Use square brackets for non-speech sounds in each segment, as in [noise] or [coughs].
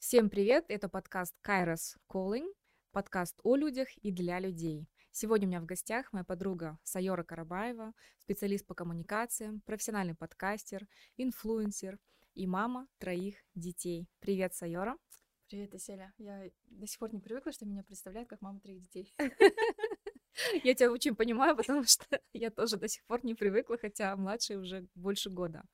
Всем привет! Это подкаст Kairos Calling, подкаст о людях и для людей. Сегодня у меня в гостях моя подруга Сайора Карабаева, специалист по коммуникациям, профессиональный подкастер, инфлюенсер и мама троих детей. Привет, Сайора! Привет, Аселя. Я до сих пор не привыкла, что меня представляют как мама троих детей. [laughs] [laughs] [laughs] Я тебя очень понимаю, потому что [laughs] я тоже до сих пор не привыкла, хотя младшей уже больше года.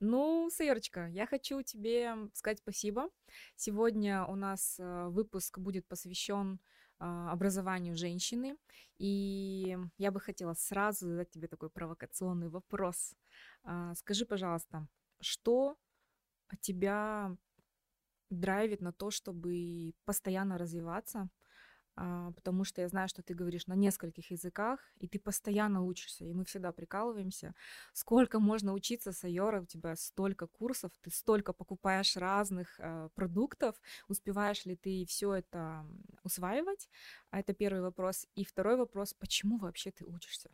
Ну, Сайорочка, я хочу тебе сказать спасибо. Сегодня у нас э, выпуск будет посвящен а, образованию женщины, и я бы хотела сразу задать тебе такой провокационный вопрос. А, скажи, пожалуйста, что тебя драйвит на то, чтобы постоянно развиваться, потому что я знаю, что ты говоришь на нескольких языках, и ты постоянно учишься, и мы всегда прикалываемся. Сколько можно учиться, Сайора, у тебя столько курсов, ты столько покупаешь разных э, продуктов, успеваешь ли ты все это усваивать? А это первый вопрос. И второй вопрос, почему вообще ты учишься?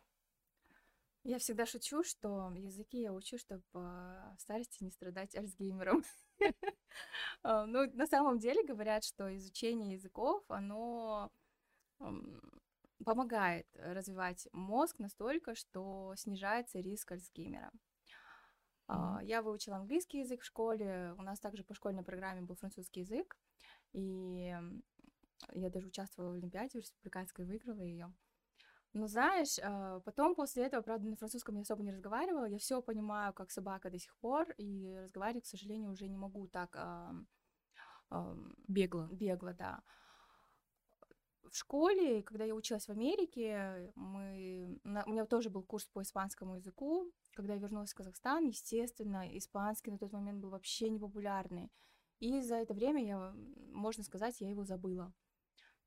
Я всегда шучу, что языки я учу, чтобы в старости не страдать Альцгеймером. [laughs] А, ну, на самом деле говорят, что изучение языков, оно помогает развивать мозг настолько, что снижается риск Альцгеймера. Mm-hmm. Я выучила английский язык в школе, у нас также по школьной программе был французский язык, и я даже участвовала в Олимпиаде в республиканской, выиграла ее. Но знаешь, а, потом после этого, правда, на французском я особо не разговаривала. Я все понимаю, как собака до сих пор, и разговаривать, к сожалению, уже не могу так а, а, бегло. Бегло, да. В школе, когда я училась в Америке, мы... у меня тоже был курс по испанскому языку. Когда я вернулась в Казахстан, естественно, испанский на тот момент был вообще непопулярный. И за это время я, можно сказать, я его забыла.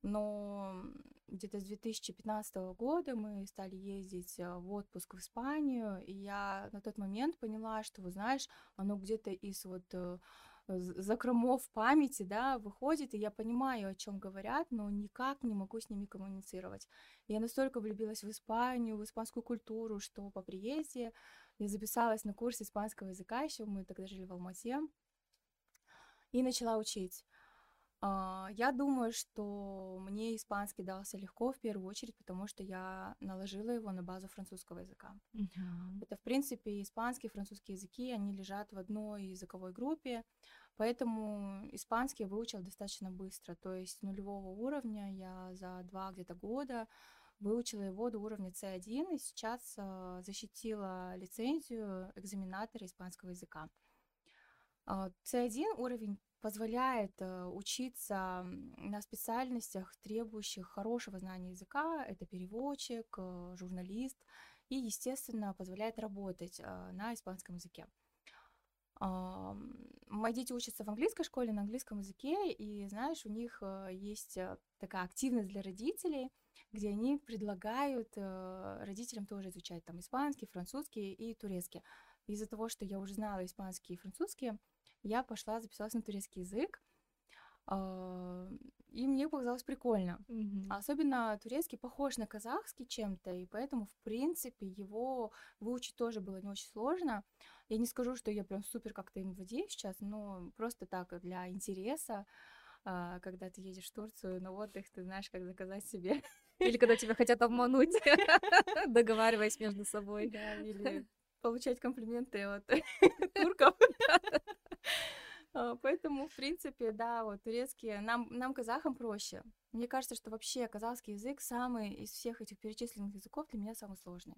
Но где-то с 2015 года мы стали ездить э, в отпуск в Испанию, и я на тот момент поняла, что, вы знаешь, оно где-то из вот э, закромов памяти, да, выходит, и я понимаю, о чем говорят, но никак не могу с ними коммуницировать. Я настолько влюбилась в Испанию, в испанскую культуру, что по приезде я записалась на курс испанского языка, еще мы тогда жили в Алмате, и начала учить. А, я думаю, что мне испанский дался легко в первую очередь, потому что я наложила его на базу французского языка. Uh-huh. Это, в принципе, испанский и французский языки, они лежат в одной языковой группе, поэтому испанский я выучила достаточно быстро, то есть нулевого уровня я за два где-то года выучила его до уровня C1 и сейчас э, защитила лицензию экзаменатора испанского языка. Э, C1 уровень позволяет э, учиться на специальностях, требующих хорошего знания языка. Это переводчик, э, журналист. И, естественно, позволяет работать э, на испанском языке. Мои дети учатся в английской школе на английском языке, и, знаешь, у них есть такая активность для родителей, где они предлагают родителям тоже изучать там испанский, французский и турецкий. Из-за того, что я уже знала испанский и французский, я пошла, записалась на турецкий язык, а, и мне показалось прикольно. Mm-hmm. Особенно турецкий похож на казахский чем-то, и поэтому, в принципе, его выучить тоже было не очень сложно. Я не скажу, что я прям супер как-то им владею сейчас, но просто так для интереса, а, когда ты едешь в Турцию на отдых, ты знаешь, как заказать себе. [laughs] Или когда тебя хотят обмануть, [laughs] договариваясь между собой. Да, или получать комплименты от [laughs] турков. А, поэтому, в принципе, да, вот турецкий, нам, нам, казахам, проще. Мне кажется, что вообще казахский язык самый из всех этих перечисленных языков для меня самый сложный.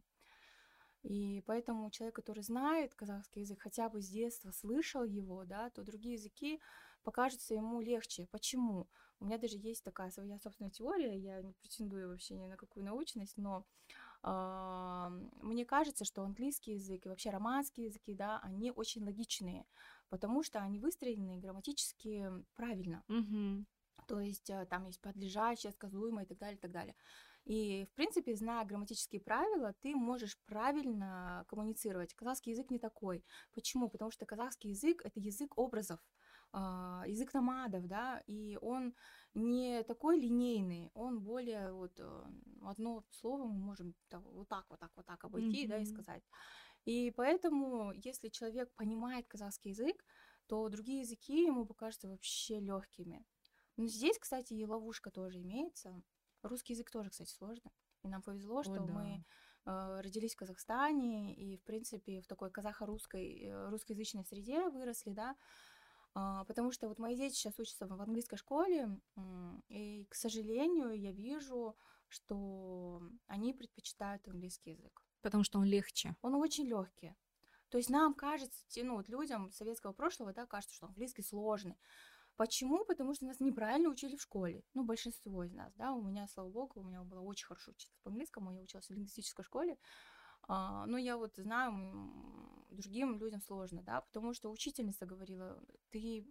И поэтому человек, который знает казахский язык, хотя бы с детства слышал его, да, то другие языки покажутся ему легче. Почему? У меня даже есть такая своя собственная теория, я не претендую вообще ни на какую научность, но мне кажется, что английский язык и вообще романские языки, да, они очень логичные, потому что они выстроены грамматически правильно. Mm-hmm. То есть э, там есть подлежащее, сказуемое и так далее, и так далее. И, в принципе, зная грамматические правила, ты можешь правильно коммуницировать. Казахский язык не такой. Почему? Потому что казахский язык — это язык образов. А, язык намадов, да, и он не такой линейный, он более вот э, одно слово мы можем вот так, вот так, вот так обойти, mm-hmm. да, и сказать. И поэтому, если человек понимает казахский язык, то другие языки ему покажутся вообще легкими. Но здесь, кстати, и ловушка тоже имеется. Русский язык тоже, кстати, сложный. И нам повезло, что О, да. мы э, родились в Казахстане и, в принципе, в такой казахо-русской, э, русскоязычной среде выросли, да. А, потому что вот мои дети сейчас учатся в английской школе, м, и, к сожалению, я вижу, что они предпочитают английский язык. Потому что он легче. Он очень легкий. То есть нам кажется, ну, вот людям советского прошлого, да, кажется, что английский сложный. Почему? Потому что нас неправильно учили в школе. Ну, большинство из нас, да. У меня, слава богу, у меня было очень хорошо учиться по-английскому. Я училась в лингвистической школе. А, но я вот знаю, другим людям сложно, да, потому что учительница говорила, ты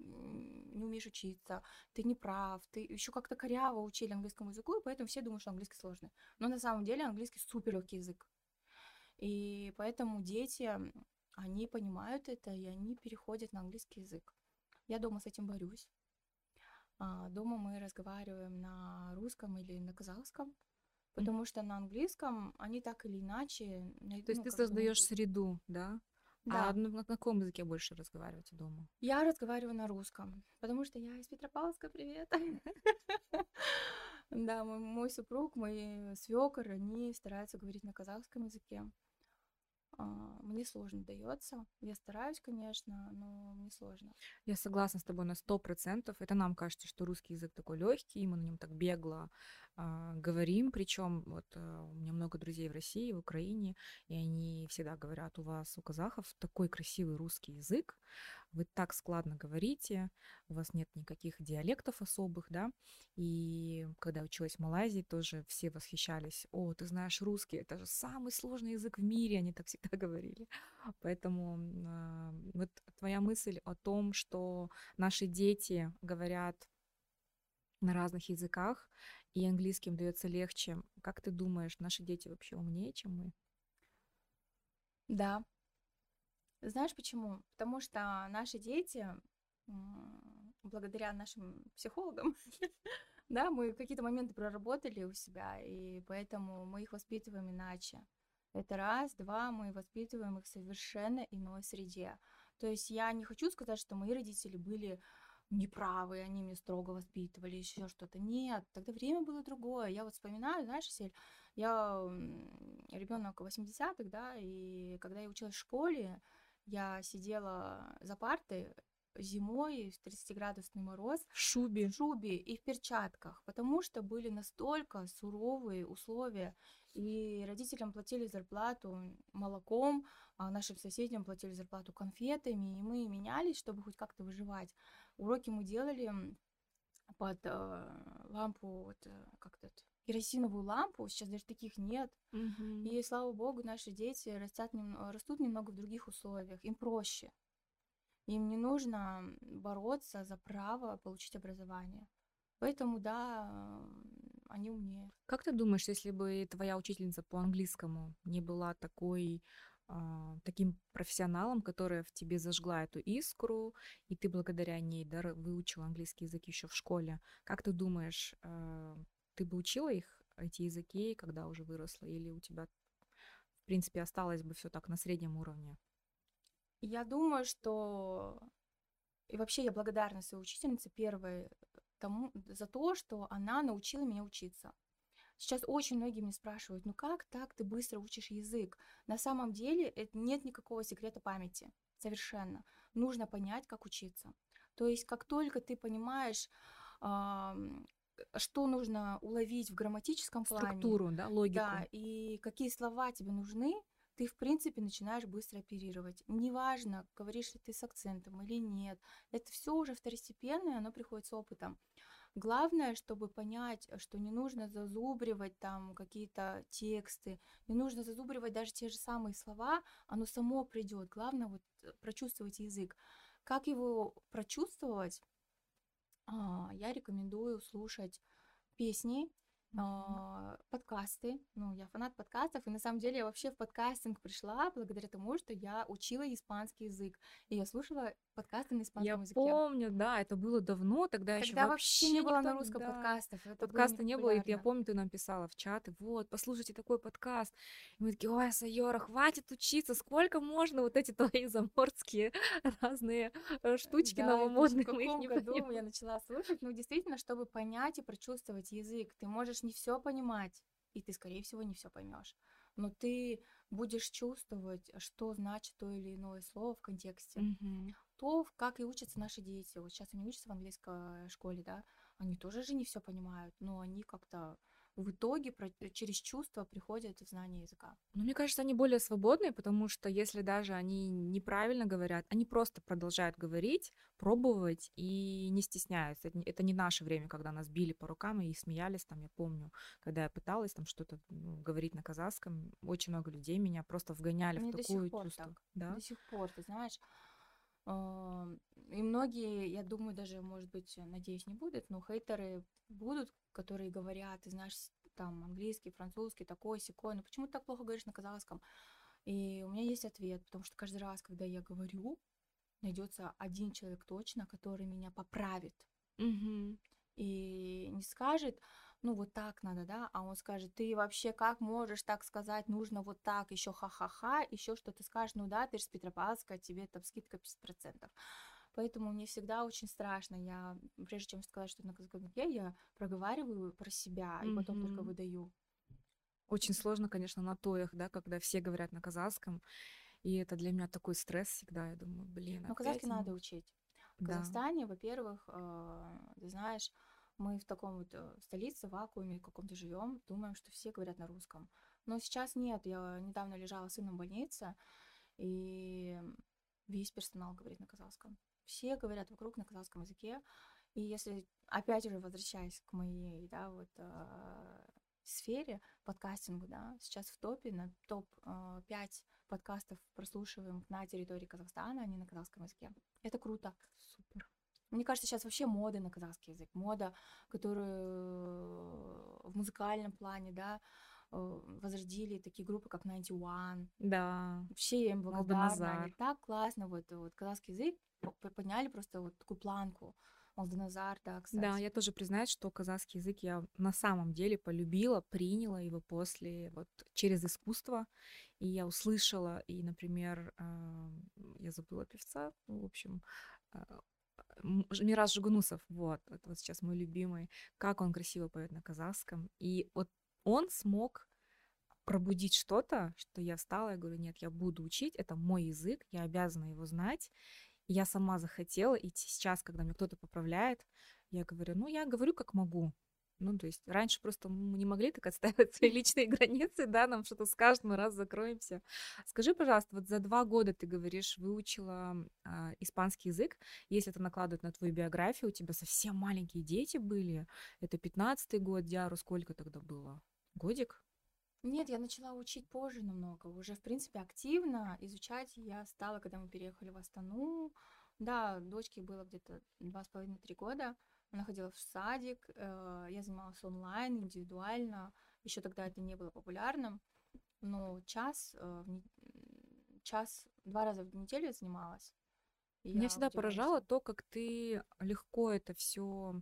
не умеешь учиться, ты не прав, ты еще как-то коряво учили английскому языку, и поэтому все думают, что английский сложный. Но на самом деле английский супер легкий язык. И поэтому дети, они понимают это, и они переходят на английский язык. Я дома с этим борюсь. А, Дома мы разговариваем на русском или на казахском, потому что на английском они так или иначе... То есть ну, ты как бы создаешь среду, да? Да, А на, на каком языке больше разговариваете дома? я разговариваю на русском, потому что я из Петропавловска, привет. [laughs] Да, мой супруг, мой свекор, они стараются говорить на казахском языке. А, Мне сложно дается. Я стараюсь, конечно, но мне сложно. Я согласна с тобой на сто процентов. Это нам кажется, что русский язык такой легкий, мы на нем так бегло а, говорим. Причем вот а, у меня много друзей в России, в Украине, и они всегда говорят, у вас, у казахов, такой красивый русский язык, вы так складно говорите, у вас нет никаких диалектов особых, да. И когда училась в Малайзии, тоже все восхищались, о, ты знаешь русский, это же самый сложный язык в мире, они так всегда [laughs] говорили. Поэтому а, вот твоя мысль о том, что наши дети говорят на разных языках, и английским дается легче. Как ты думаешь, наши дети вообще умнее, чем мы? Да. Знаешь почему? Потому что наши дети, благодаря нашим психологам, [laughs] да, мы какие-то моменты проработали у себя, и поэтому мы их воспитываем иначе. Это раз, два, мы воспитываем их в совершенно иной среде. То есть я не хочу сказать, что мои родители были неправы, они меня строго воспитывали, еще что-то. Нет, тогда время было другое. Я вот вспоминаю, знаешь, Сель, я ребенок 80-х, да, и когда я училась в школе, я сидела за партой зимой, в 30-градусный мороз, В шубе. в шубе и в перчатках, потому что были настолько суровые условия, и родителям платили зарплату молоком, а нашим соседям платили зарплату конфетами, и мы менялись, чтобы хоть как-то выживать. Уроки мы делали под э, лампу, вот, э, как то керосиновую лампу, сейчас даже таких нет. Мгм. И слава богу, наши дети растят, растут немного в других условиях, им проще. Им не нужно бороться за право получить образование. Поэтому, да, они умнее. Как ты думаешь, если бы твоя учительница по английскому не была такой а, таким профессионалом, которая в тебе зажгла эту искру, и ты благодаря ней да, выучила английский язык еще в школе, как ты думаешь, а, ты бы учила их эти языки, когда уже выросла, или у тебя, в принципе, осталось бы все так на среднем уровне? Я думаю, что... И вообще я благодарна своей учительнице первой тому, за то, что она научила меня учиться. Сейчас очень многие меня спрашивают, ну как так ты быстро учишь язык? На самом деле это нет никакого секрета памяти, совершенно. Нужно понять, как учиться. То есть как только ты понимаешь, что нужно уловить в грамматическом плане, Структуру, да, логику. да, и какие слова тебе нужны, ты, в принципе, начинаешь быстро оперировать. Неважно, говоришь ли ты с акцентом или нет. Это все уже второстепенное, оно приходит с опытом. Главное, чтобы понять, что не нужно зазубривать там какие-то тексты, не нужно зазубривать даже те же самые слова, оно само придет. Главное вот э, прочувствовать язык. Как его прочувствовать? А, Я рекомендую слушать песни, а, подкасты. Ну, я фанат подкастов, и на самом деле я вообще в подкастинг пришла благодаря тому, что я учила испанский язык. И я слушала подкасты на испанском Я языке. помню, да, это было давно, тогда еще Когда вообще не было на русском да. подкастов. Подкаста не было, и я помню, ты нам писала в чаты, вот, послушайте такой подкаст. И мы такие, ой, Сайора, хватит учиться, сколько можно вот эти твои [laughs] заморские разные э, штучки Да, новомодные, В каком не году понимаем. я начала слушать? Ну, действительно, чтобы понять и прочувствовать язык, ты можешь не все понимать, и ты, скорее всего, не все поймешь. Но ты будешь чувствовать, что значит то или иное слово в контексте. Мгм. То, как и учатся наши дети. Вот сейчас они учатся в английской школе, да, они тоже же не все понимают, но они как-то в итоге про- через чувства приходят в знание языка. Ну, мне кажется, они более свободные, потому что если даже они неправильно говорят, они просто продолжают говорить, пробовать и не стесняются. Это не, это не наше время, когда нас били по рукам и смеялись. Там, я помню, когда я пыталась там что-то ну, говорить на казахском, очень много людей меня просто вгоняли Мне в такую чувство. так. Да? До сих пор, ты знаешь. И многие, я думаю, даже, может быть, надеюсь, не будут, но хейтеры будут, которые говорят, ты знаешь, там английский, французский, такой, секой, ну почему ты так плохо говоришь на казахском? И у меня есть ответ, потому что каждый раз, когда я говорю, найдется один человек точно, который меня поправит Мгм. и не скажет, ну вот так надо, да, а он скажет, ты вообще как можешь так сказать, нужно вот так, еще ха-ха-ха, еще что ты скажешь, ну да, ты же с Петропавловска, тебе там скидка 50%. Поэтому мне всегда очень страшно, я, прежде чем сказать что-то на казахском языке, я проговариваю про себя и потом только выдаю. Очень сложно, конечно, на тоях, да, когда все говорят на казахском. И это для меня такой стресс всегда. Я думаю, блин, Но казахский надо учить. В Да. Казахстане, во-первых, э, ты знаешь, мы в таком вот э, столице, вакууме каком-то живем, думаем, что все говорят на русском. Но сейчас нет. Я недавно лежала с сыном в больнице, и весь персонал говорит на казахском. Все говорят вокруг на казахском языке. И если, опять же, возвращаясь к моей, да, вот э, сфере подкастингу, да, сейчас в топе, на топ-5 подкастов прослушиваемых на территории Казахстана, они на казахском языке. Это круто. Супер. Мне кажется, сейчас вообще мода на казахский язык. Мода, которую в музыкальном плане, да, э, возродили такие группы, как 91. Да. Вообще я им благодарна. Они так классно вот, вот казахский язык по- подняли просто вот такую планку. Молданазар, да, кстати. Да, я тоже признаюсь, что казахский язык я на самом деле полюбила, приняла его после, вот через искусство. И я услышала, и, например, а, я забыла певца, ну, в общем, М- Ж- Мираж Жигунусов, вот, вот сейчас мой любимый, как он красиво поет на казахском. И вот он смог пробудить что-то, что я встала и говорю, нет, я буду учить, это мой язык, я обязана его знать. И я сама захотела, и сейчас, когда мне кто-то поправляет, я говорю, ну, я говорю, как могу. Ну, то есть раньше просто мы не могли так отстаивать свои личные границы, да, нам что-то скажут, мы раз закроемся. Скажи, пожалуйста, вот за два года, ты говоришь, выучила а, испанский язык, если это накладывает на твою биографию, у тебя совсем маленькие дети были, это 15-й год, Диару сколько тогда было? Годик? Нет, я начала учить позже намного. Уже, в принципе, активно изучать я стала, когда мы переехали в Астану. Да, дочке было где-то два с половиной-три года. Она ходила в садик, э, я занималась онлайн, индивидуально. Еще тогда это не было популярным. Но час, э, час, два раза в неделю я занималась. И Меня я всегда поражало то, как ты легко это все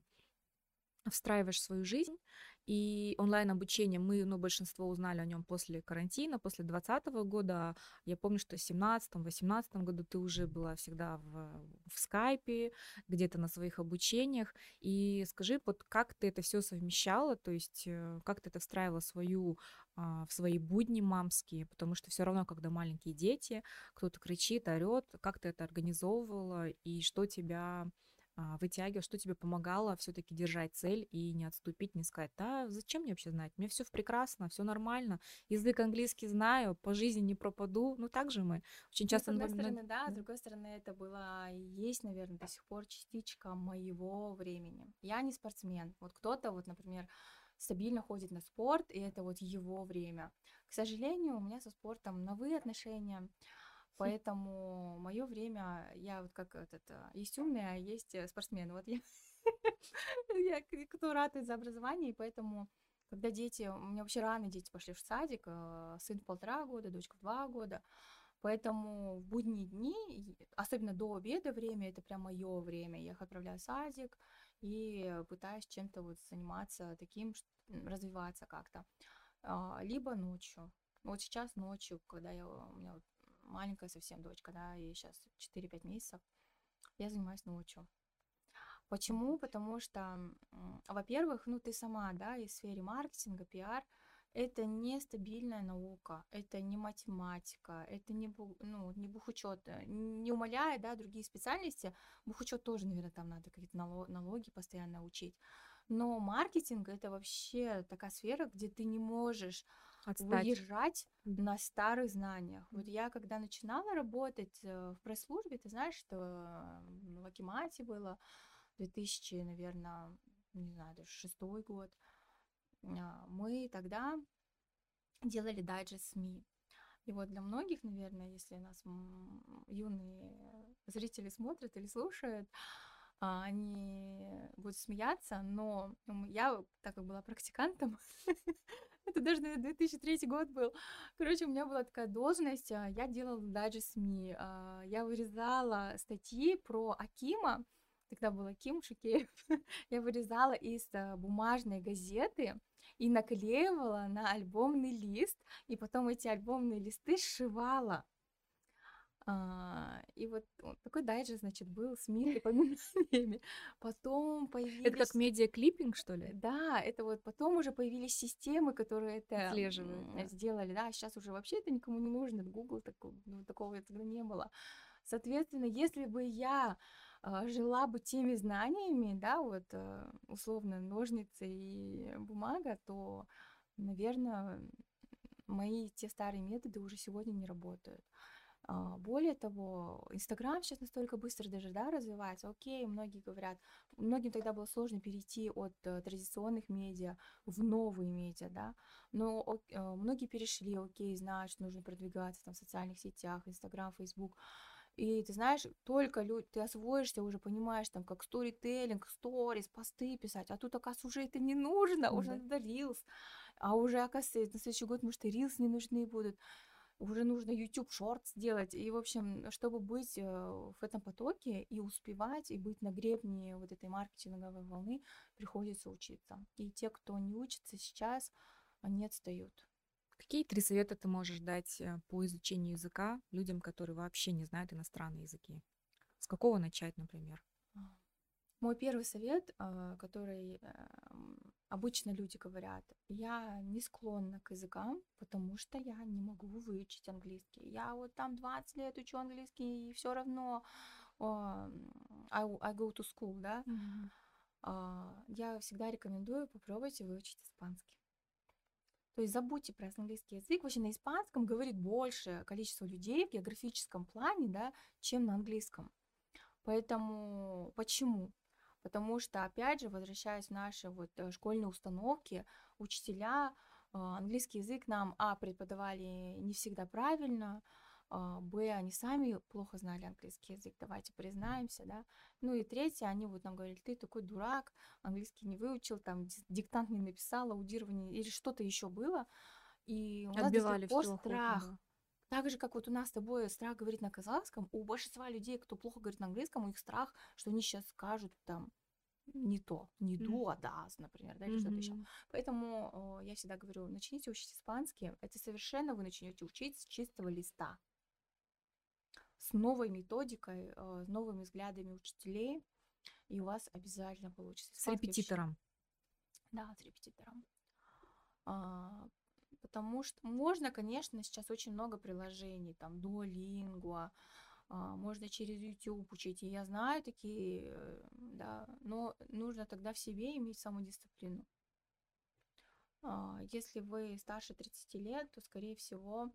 встраиваешь в свою жизнь. И онлайн-обучение, мы, ну, большинство узнали о нем после карантина, после 2020 года. Я помню, что в 17-18 году ты уже была всегда в, в скайпе, где-то на своих обучениях. И скажи, вот как ты это все совмещала, то есть э, как ты это встраивала свою, а, в свои будни мамские, потому что все равно, когда маленькие дети, кто-то кричит, орет, как ты это организовывала и что тебя а, вытягивало, что тебе помогало все-таки держать цель и не отступить, не сказать, да, зачем мне вообще знать, мне все прекрасно, все нормально, язык английский знаю, по жизни не пропаду, ну так же мы очень Ну, часто... с одной стороны, да, с да. другой стороны, это была и есть, наверное, до сих пор частичка моего времени. Я не спортсмен. Вот кто-то, вот, например, стабильно ходит на спорт, и это вот его время. К сожалению, у меня со спортом новые отношения, поэтому мое время, я вот как этот, а, есть умная, есть э, спортсмен. Вот я, [laughs] я кто ратует за образование, и поэтому когда дети, у меня вообще рано дети пошли в садик, э, сын в полтора года, дочка в два года, Поэтому в будние дни, особенно до обеда время, это прям мое время. Я их отправляю в садик и пытаюсь чем-то вот заниматься таким, развиваться как-то. А, либо ночью. Вот сейчас ночью, когда я, у меня вот маленькая совсем дочка, да, ей сейчас 4-5 месяцев, я занимаюсь ночью. Почему? Потому что, во-первых, ну ты сама, да, из сферы маркетинга, пиар, это не стабильная наука, это не математика, это не, ну, не бухучет, э, не умаляя, да, другие специальности, бухучет тоже, наверное, там надо какие-то налоги постоянно учить. Но маркетинг это вообще такая сфера, где ты не можешь Отстать. выезжать на старых знаниях. Вот я когда начинала работать э, в пресс-службе, ты знаешь, что в Акимате было 2000, наверное, не знаю, даже шестой год, а, мы тогда делали дайджест СМИ. И вот для многих, наверное, если нас юные зрители смотрят или слушают, а, они будут смеяться, но я, так как была практикантом, [laughs] [laughs] это даже, наверное, 2003 год был. Короче, у меня была такая должность, а, я делала даже СМИ, я вырезала статьи про Акима, тогда был Аким Шукеев, [laughs] я вырезала из бумажной газеты, и наклеивала на альбомный лист, и потом эти альбомные листы сшивала. А, и вот, вот такой дайджест, значит, был с мини Потом появились... Это как медиаклиппинг, что ли? Да, это вот потом уже появились системы, которые это Отслеживают, сделали. Да, сейчас уже вообще это никому не нужно. Google такого, ну, такого тогда не было. Соответственно, если бы я а, жила бы теми знаниями, да, вот э, условно ножницы и бумага, то, наверное, мои те старые методы уже сегодня не работают. А, более того, Инстаграм сейчас настолько быстро даже да, развивается. Окей, многие говорят, многим тогда было сложно перейти от э, традиционных медиа в новые медиа, да, но э, многие перешли, окей, знают, что нужно продвигаться там, в социальных сетях, Инстаграм, Фейсбук. И ты знаешь, только люди, ты освоишься, уже понимаешь, там, как сторителлинг, сторис, посты писать, а тут, оказывается, уже это не нужно, mm-hmm. уже надо рилс, а уже, оказывается, на следующий год, может, и рилс не нужны будут, уже нужно YouTube Shorts делать, и, в общем, чтобы быть э, в этом потоке и успевать, и быть на гребне вот этой маркетинговой волны, приходится учиться. И те, кто не учится сейчас, они отстают. Какие три совета ты можешь дать э, по изучению языка людям, которые вообще не знают иностранные языки? С какого начать, например? Мой первый совет, а, который обычно люди говорят, я не склонна к языкам, потому что я не могу выучить английский. Я вот там 20 лет учу английский, и все равно uh, I, I go to school, да. Mm-hmm. Uh, я всегда рекомендую попробуйте выучить испанский. То есть забудьте про английский язык. Вообще на испанском говорит больше количество людей в географическом плане, да, чем на английском. Поэтому почему? Потому что, опять же, возвращаясь в наши вот э, школьные установки, учителя э, английский язык нам, а, преподавали не всегда правильно, а, б, они сами плохо знали английский язык, давайте признаемся, да. Ну и третье, они вот нам говорили, ты такой дурак, английский не выучил, там диктант не написал, аудирование или что-то еще было. И у нас Отбивали до сих пор страх. Да. Так же, как вот у нас с тобой страх говорить на казахском, у большинства людей, кто плохо говорит на английском, у них страх, что они сейчас скажут там не то, не mm-hmm. а да, например, да, или mm-hmm. что-то еще. Поэтому э, я всегда говорю, начните учить испанский, это совершенно вы начнете учить с чистого листа с новой методикой, э, с новыми взглядами учителей, и у вас обязательно получится. С репетитором. Да, с репетитором. А, потому что можно, конечно, сейчас очень много приложений, там, Duolingo, а, можно через YouTube учить, и я знаю такие, э, да, но нужно тогда в себе иметь самодисциплину. А, если вы старше 30 лет, то, скорее всего,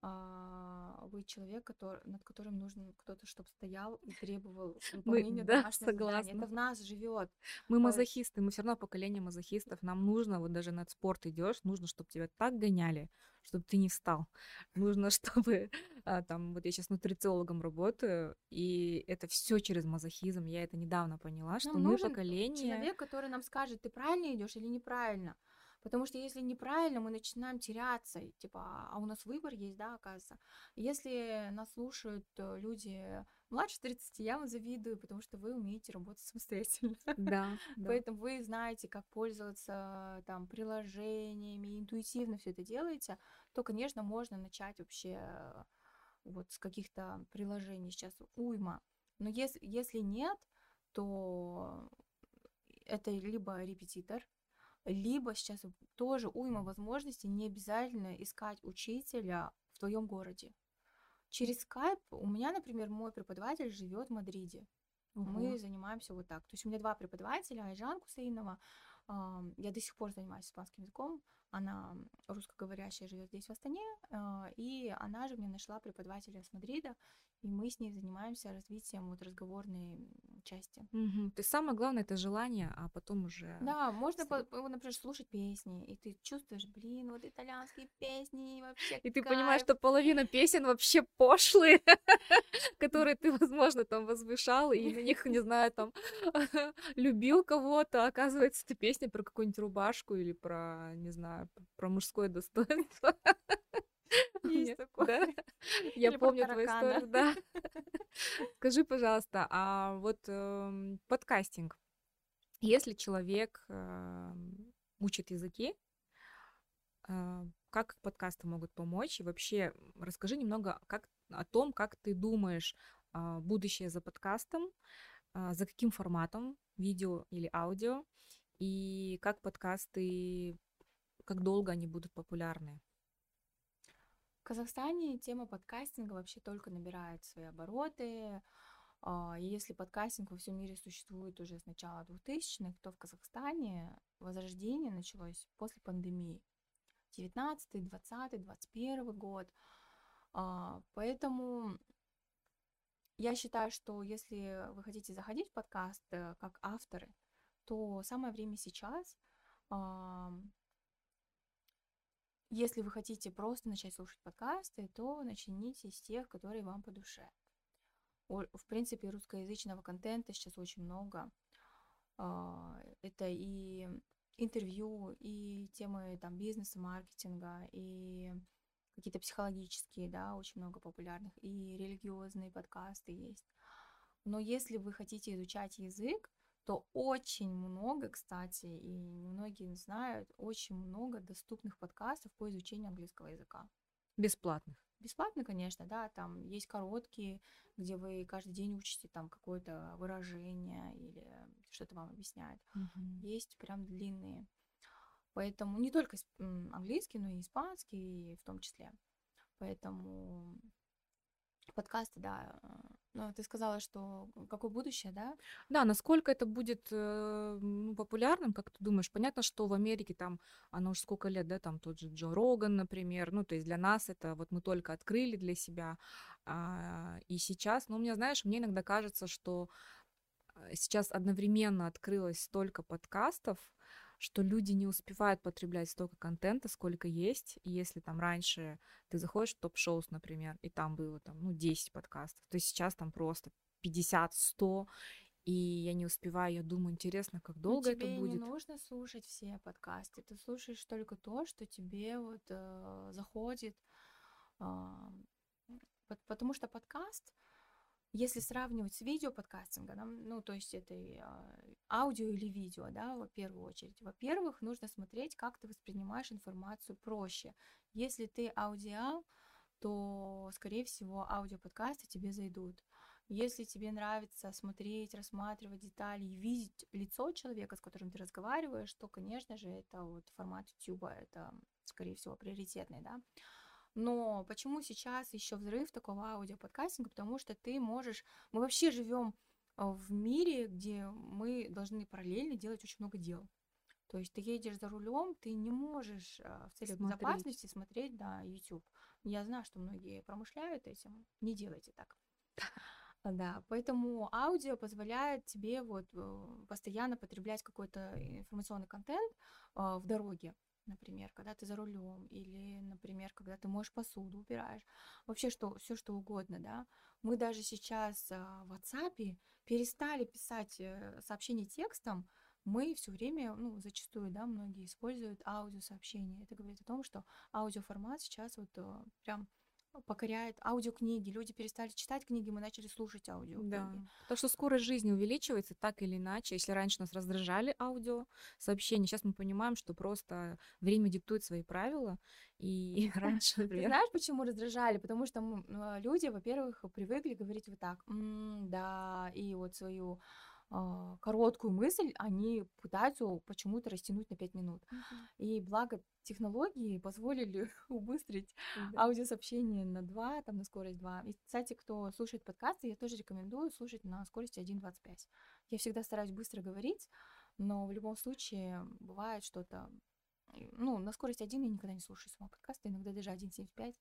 а, вы человек, который, над которым нужно кто-то, чтобы стоял и требовал [laughs] выполнения мы, да, согласна. Это в нас живет. Мы мазохисты, мы все равно поколение мазохистов. Нам нужно, вот даже над спорт идешь, нужно, чтобы тебя так гоняли, чтобы ты не встал. [laughs] Нужно, [laughs] чтобы а, там, вот я сейчас нутрициологом работаю, и это все через мазохизм. Я это недавно поняла, что нам мы поколение. Человек, который нам скажет, ты правильно идешь или неправильно. Потому что если неправильно, мы начинаем теряться, типа, а у нас выбор есть, да, оказывается. Если нас слушают э, люди младше 30, я вам завидую, потому что вы умеете работать [laughs] самостоятельно. Да, да. Поэтому вы знаете, как пользоваться там приложениями, интуитивно все это делаете, то, конечно, можно начать вообще вот с каких-то приложений сейчас уйма. Но если, если нет, то это либо репетитор, либо сейчас тоже уйма возможностей, не обязательно искать учителя в твоем городе. Через скайп у меня, например, мой преподаватель живет в Мадриде. Угу. Мы занимаемся вот так. То есть у меня два преподавателя, Айжан Кусаинова, я до сих пор занимаюсь испанским языком, она русскоговорящая, живет здесь в Астане, а, и она же мне нашла преподавателя с Мадрида, и мы с ней занимаемся развитием вот разговорной части. Угу. То есть самое главное это желание, а потом уже. Да, можно, по, например, слушать песни, и ты чувствуешь, блин, вот итальянские песни вообще. И ты понимаешь, что половина песен вообще пошлые, [laughs] которые ты, возможно, там возвышал, и на них, не знаю, там [laughs] любил кого-то, а оказывается, это песня про какую-нибудь рубашку или про, не знаю, про мужское достоинство. [laughs] [laughs] Есть такое. [laughs] Я помню твою историю, [laughs] да. Скажи, пожалуйста, а вот эм, подкастинг, если человек эм, учит языки, э, как подкасты могут помочь? И вообще расскажи немного как, о том, как ты думаешь а, будущее за подкастом, а, за каким форматом, видео или аудио, и как подкасты, как долго они будут популярны? Казахстане тема подкастинга вообще только набирает свои обороты. А, и если подкастинг во всем мире существует уже с начала 2000-х, то в Казахстане возрождение началось после пандемии. 19, 20, 21 год. А, поэтому я считаю, что если вы хотите заходить в подкаст э, как авторы, то самое время сейчас если вы хотите просто начать слушать подкасты, то начните с тех, которые вам по душе. В принципе, русскоязычного контента сейчас очень много. А, это и интервью, и темы там бизнеса, маркетинга, и какие-то психологические, да, очень много популярных, и религиозные подкасты есть. Но если вы хотите изучать язык, то очень много, кстати, и многие знают, очень много доступных подкастов по изучению английского языка. Бесплатных. Бесплатно, конечно, да, там есть короткие, где вы каждый день учите там какое-то выражение или что-то вам объясняют. Угу. Есть прям длинные. Поэтому не только английский, но и испанский в том числе. Поэтому подкасты, да, ну, ты сказала, что какое будущее, да? Да, насколько это будет э, ну, популярным, как ты думаешь? Понятно, что в Америке там, оно уже сколько лет, да, там тот же Джо Роган, например, ну, то есть для нас это вот мы только открыли для себя, а, и сейчас, ну, мне, знаешь, мне иногда кажется, что э, сейчас одновременно открылось столько подкастов, что люди не успевают потреблять столько контента, сколько есть. И если там раньше ты заходишь в топ-шоу, например, и там было там, ну, 10 подкастов, то сейчас там просто 50-100, и я не успеваю, я думаю, интересно, как долго тебе это будет. не нужно слушать все подкасты, ты слушаешь только то, что тебе вот э, заходит, э, потому что подкаст, если сравнивать с видеоподкастингом, ну, то есть это а, аудио или видео, да, в первую очередь. Во-первых, нужно смотреть, как ты воспринимаешь информацию проще. Если ты аудиал, то, скорее всего, аудиоподкасты тебе зайдут. Если тебе нравится смотреть, рассматривать детали и видеть лицо человека, с которым ты разговариваешь, то, конечно же, это вот формат YouTube, это, скорее всего, приоритетный, да. Но почему сейчас еще взрыв такого аудиоподкастинга? Потому что ты можешь... Мы вообще живем а, в мире, где мы должны параллельно делать очень много дел. То есть ты едешь за рулем, ты не можешь а, в целях смотреть. безопасности смотреть да, YouTube. Я знаю, что многие промышляют этим. Не делайте так. Да, поэтому аудио позволяет тебе вот э, постоянно потреблять какой-то информационный контент а, в дороге например, когда ты за рулем, или, например, когда ты моешь посуду, убираешь, вообще что, все что угодно, да. Мы даже сейчас а, в WhatsApp перестали писать э, сообщения текстом, мы все время, ну, зачастую, да, многие используют аудиосообщения. Это говорит о том, что аудиоформат сейчас вот э, прям покоряет аудиокниги. Люди перестали читать книги, мы начали слушать аудиокниги. Да. То, что скорость жизни увеличивается так или иначе. Если раньше нас раздражали аудио сообщения, сейчас мы понимаем, что просто время диктует свои правила. И [laughs] раньше, [laughs] Ты знаешь, почему раздражали? Потому что люди, во-первых, привыкли говорить вот так, «М, да, и вот свою короткую мысль они пытаются почему-то растянуть на 5 минут. Мгм. И благо технологии позволили [laughs] убыстрить Да. аудиосообщение на 2, там на скорость 2. И, кстати, кто слушает подкасты, я тоже рекомендую слушать на скорости 1.25. Я всегда стараюсь быстро говорить, но в любом случае бывает что-то... Ну, на скорости 1 я никогда не слушаю самого подкаста, иногда даже 1.75.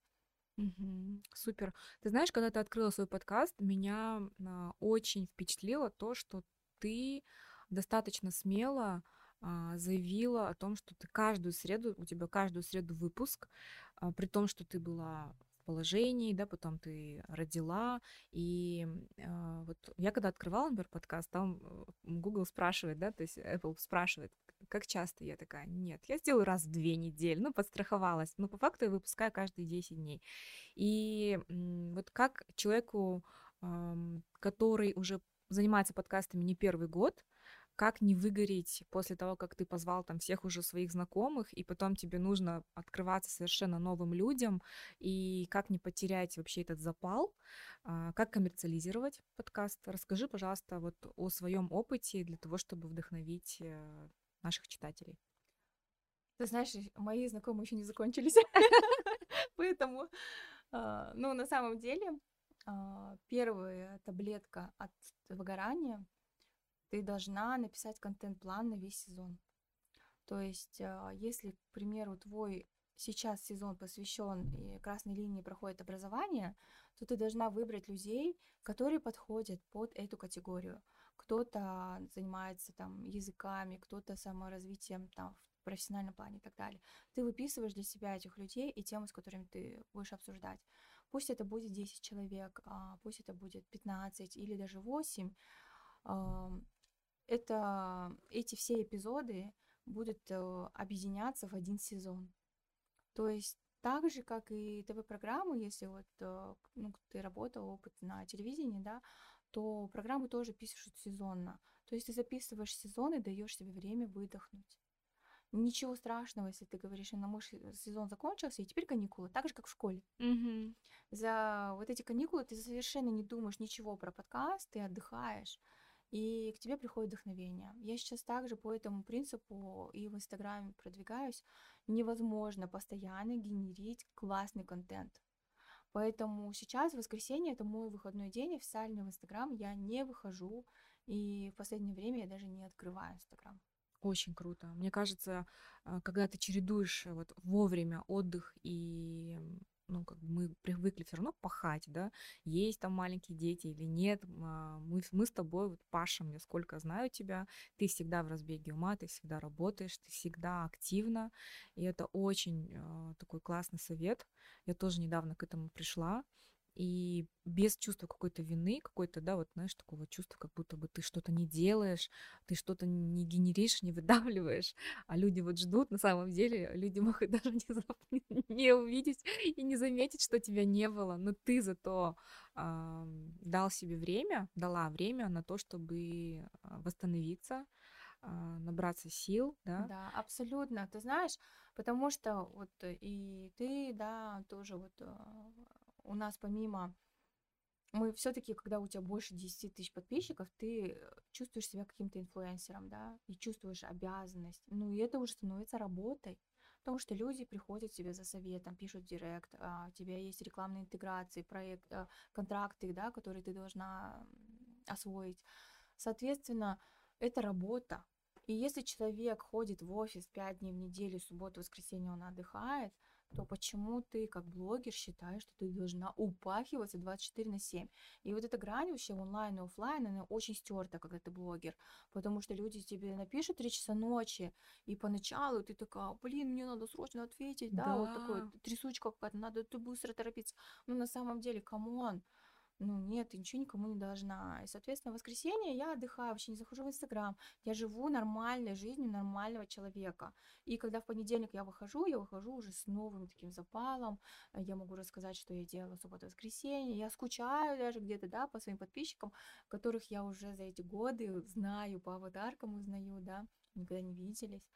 Мгм. Супер. Ты знаешь, когда ты открыла свой подкаст, меня а, очень впечатлило то, что ты достаточно смело а, заявила о том, что ты каждую среду, у тебя каждую среду выпуск, а, при том, что ты была в положении, да, потом ты родила, и а, вот я когда открывала, например, подкаст, там э, Google спрашивает, да, то есть Apple спрашивает, как часто? Я такая, нет, я сделаю раз в две недели, ну, подстраховалась, но по факту я выпускаю каждые 10 дней. И вот как человеку, который уже занимается подкастами не первый год, как не выгореть после того, как ты позвал там всех уже своих знакомых, и потом тебе нужно открываться совершенно новым людям, и как не потерять вообще этот запал, а, как коммерциализировать подкаст. Расскажи, пожалуйста, вот о своем опыте для того, чтобы вдохновить э, наших читателей. Ты знаешь, мои знакомые еще не закончились. [laughs] Поэтому, а, ну, на самом деле, первая таблетка от выгорания, ты должна написать контент-план на весь сезон. То есть, а, если, к примеру, твой сейчас сезон посвящен и красной линии проходит образование, то ты должна выбрать людей, которые подходят под эту категорию. Кто-то занимается там языками, кто-то саморазвитием там в профессиональном плане и так далее. Ты выписываешь для себя этих людей и темы, с которыми ты будешь обсуждать. Пусть это будет 10 человек, а, пусть это будет 15 или даже 8. ам, Это, эти все эпизоды будут э, объединяться в один сезон. То есть так же, как и ТВ-программы, если вот э, ну, ты работал опыт на телевидении, да, то программы тоже пишут сезонно. То есть ты записываешь сезон и даешь себе время выдохнуть. Ничего страшного, если ты говоришь, ну, мой сезон закончился, и теперь каникулы, так же, как в школе. За вот эти каникулы ты совершенно не думаешь ничего про подкаст, ты отдыхаешь, и к тебе приходит вдохновение. Я сейчас также по этому принципу и в Инстаграме продвигаюсь. Невозможно постоянно генерить классный контент. Поэтому сейчас воскресенье это мой выходной день, официально в Инстаграм я не выхожу, и в последнее время я даже не открываю Инстаграм. Очень круто. Мне кажется, а, когда ты чередуешь э, вот вовремя отдых и ну, как бы мы привыкли все равно пахать, да, есть там маленькие дети или нет, а, мы, мы с тобой вот пашем, я сколько знаю тебя, ты всегда в разбеге ума, ты всегда работаешь, ты всегда активна, и это очень а, такой классный совет. Я тоже недавно к этому пришла, и без чувства какой-то вины, какой-то, да, вот, знаешь, такого чувства, как будто бы ты что-то не делаешь, ты что-то не генеришь, не выдавливаешь, а люди вот ждут, на самом деле люди [laughs] могут даже не, [laughs] не увидеть и не заметить, что тебя не было, но ты зато ам, дал себе время, дала время на то, чтобы а, восстановиться, а, набраться сил, да, Да, абсолютно. Ты знаешь, потому что вот э, и ты, да, тоже вот э, у нас помимо мы все-таки, когда у тебя больше 10 тысяч подписчиков, ты э, чувствуешь себя каким-то инфлюенсером, да, и чувствуешь обязанность. Ну, и это уже становится работой. Потому что люди приходят тебе за советом, пишут директ, а, у тебя есть рекламные интеграции, проект, а, контракты, да, которые ты должна освоить. Соответственно, это работа. И если человек ходит в офис 5 дней в неделю, субботу, воскресенье он отдыхает, то почему ты, как блогер, считаешь, что ты должна упахиваться 24 на 7? И вот эта грань вообще онлайн и оффлайн, она очень стерта, когда ты блогер, потому что люди тебе напишут 3 часа ночи, и поначалу ты такая, блин, мне надо срочно ответить, да, вот такой Да. трясучка какая-то, надо ты быстро торопиться. Но на самом деле, come on, ну нет, ты ничего никому не должна. И, соответственно, в воскресенье я отдыхаю, вообще не захожу в Инстаграм. Я живу нормальной жизнью нормального человека. И когда в понедельник я выхожу, я выхожу уже с новым таким запалом. Я могу рассказать, что я делала субботу-воскресенье. Я скучаю даже где-то, да, по своим подписчикам, которых я уже за эти годы знаю, по аватаркам узнаю, да, никогда не виделись.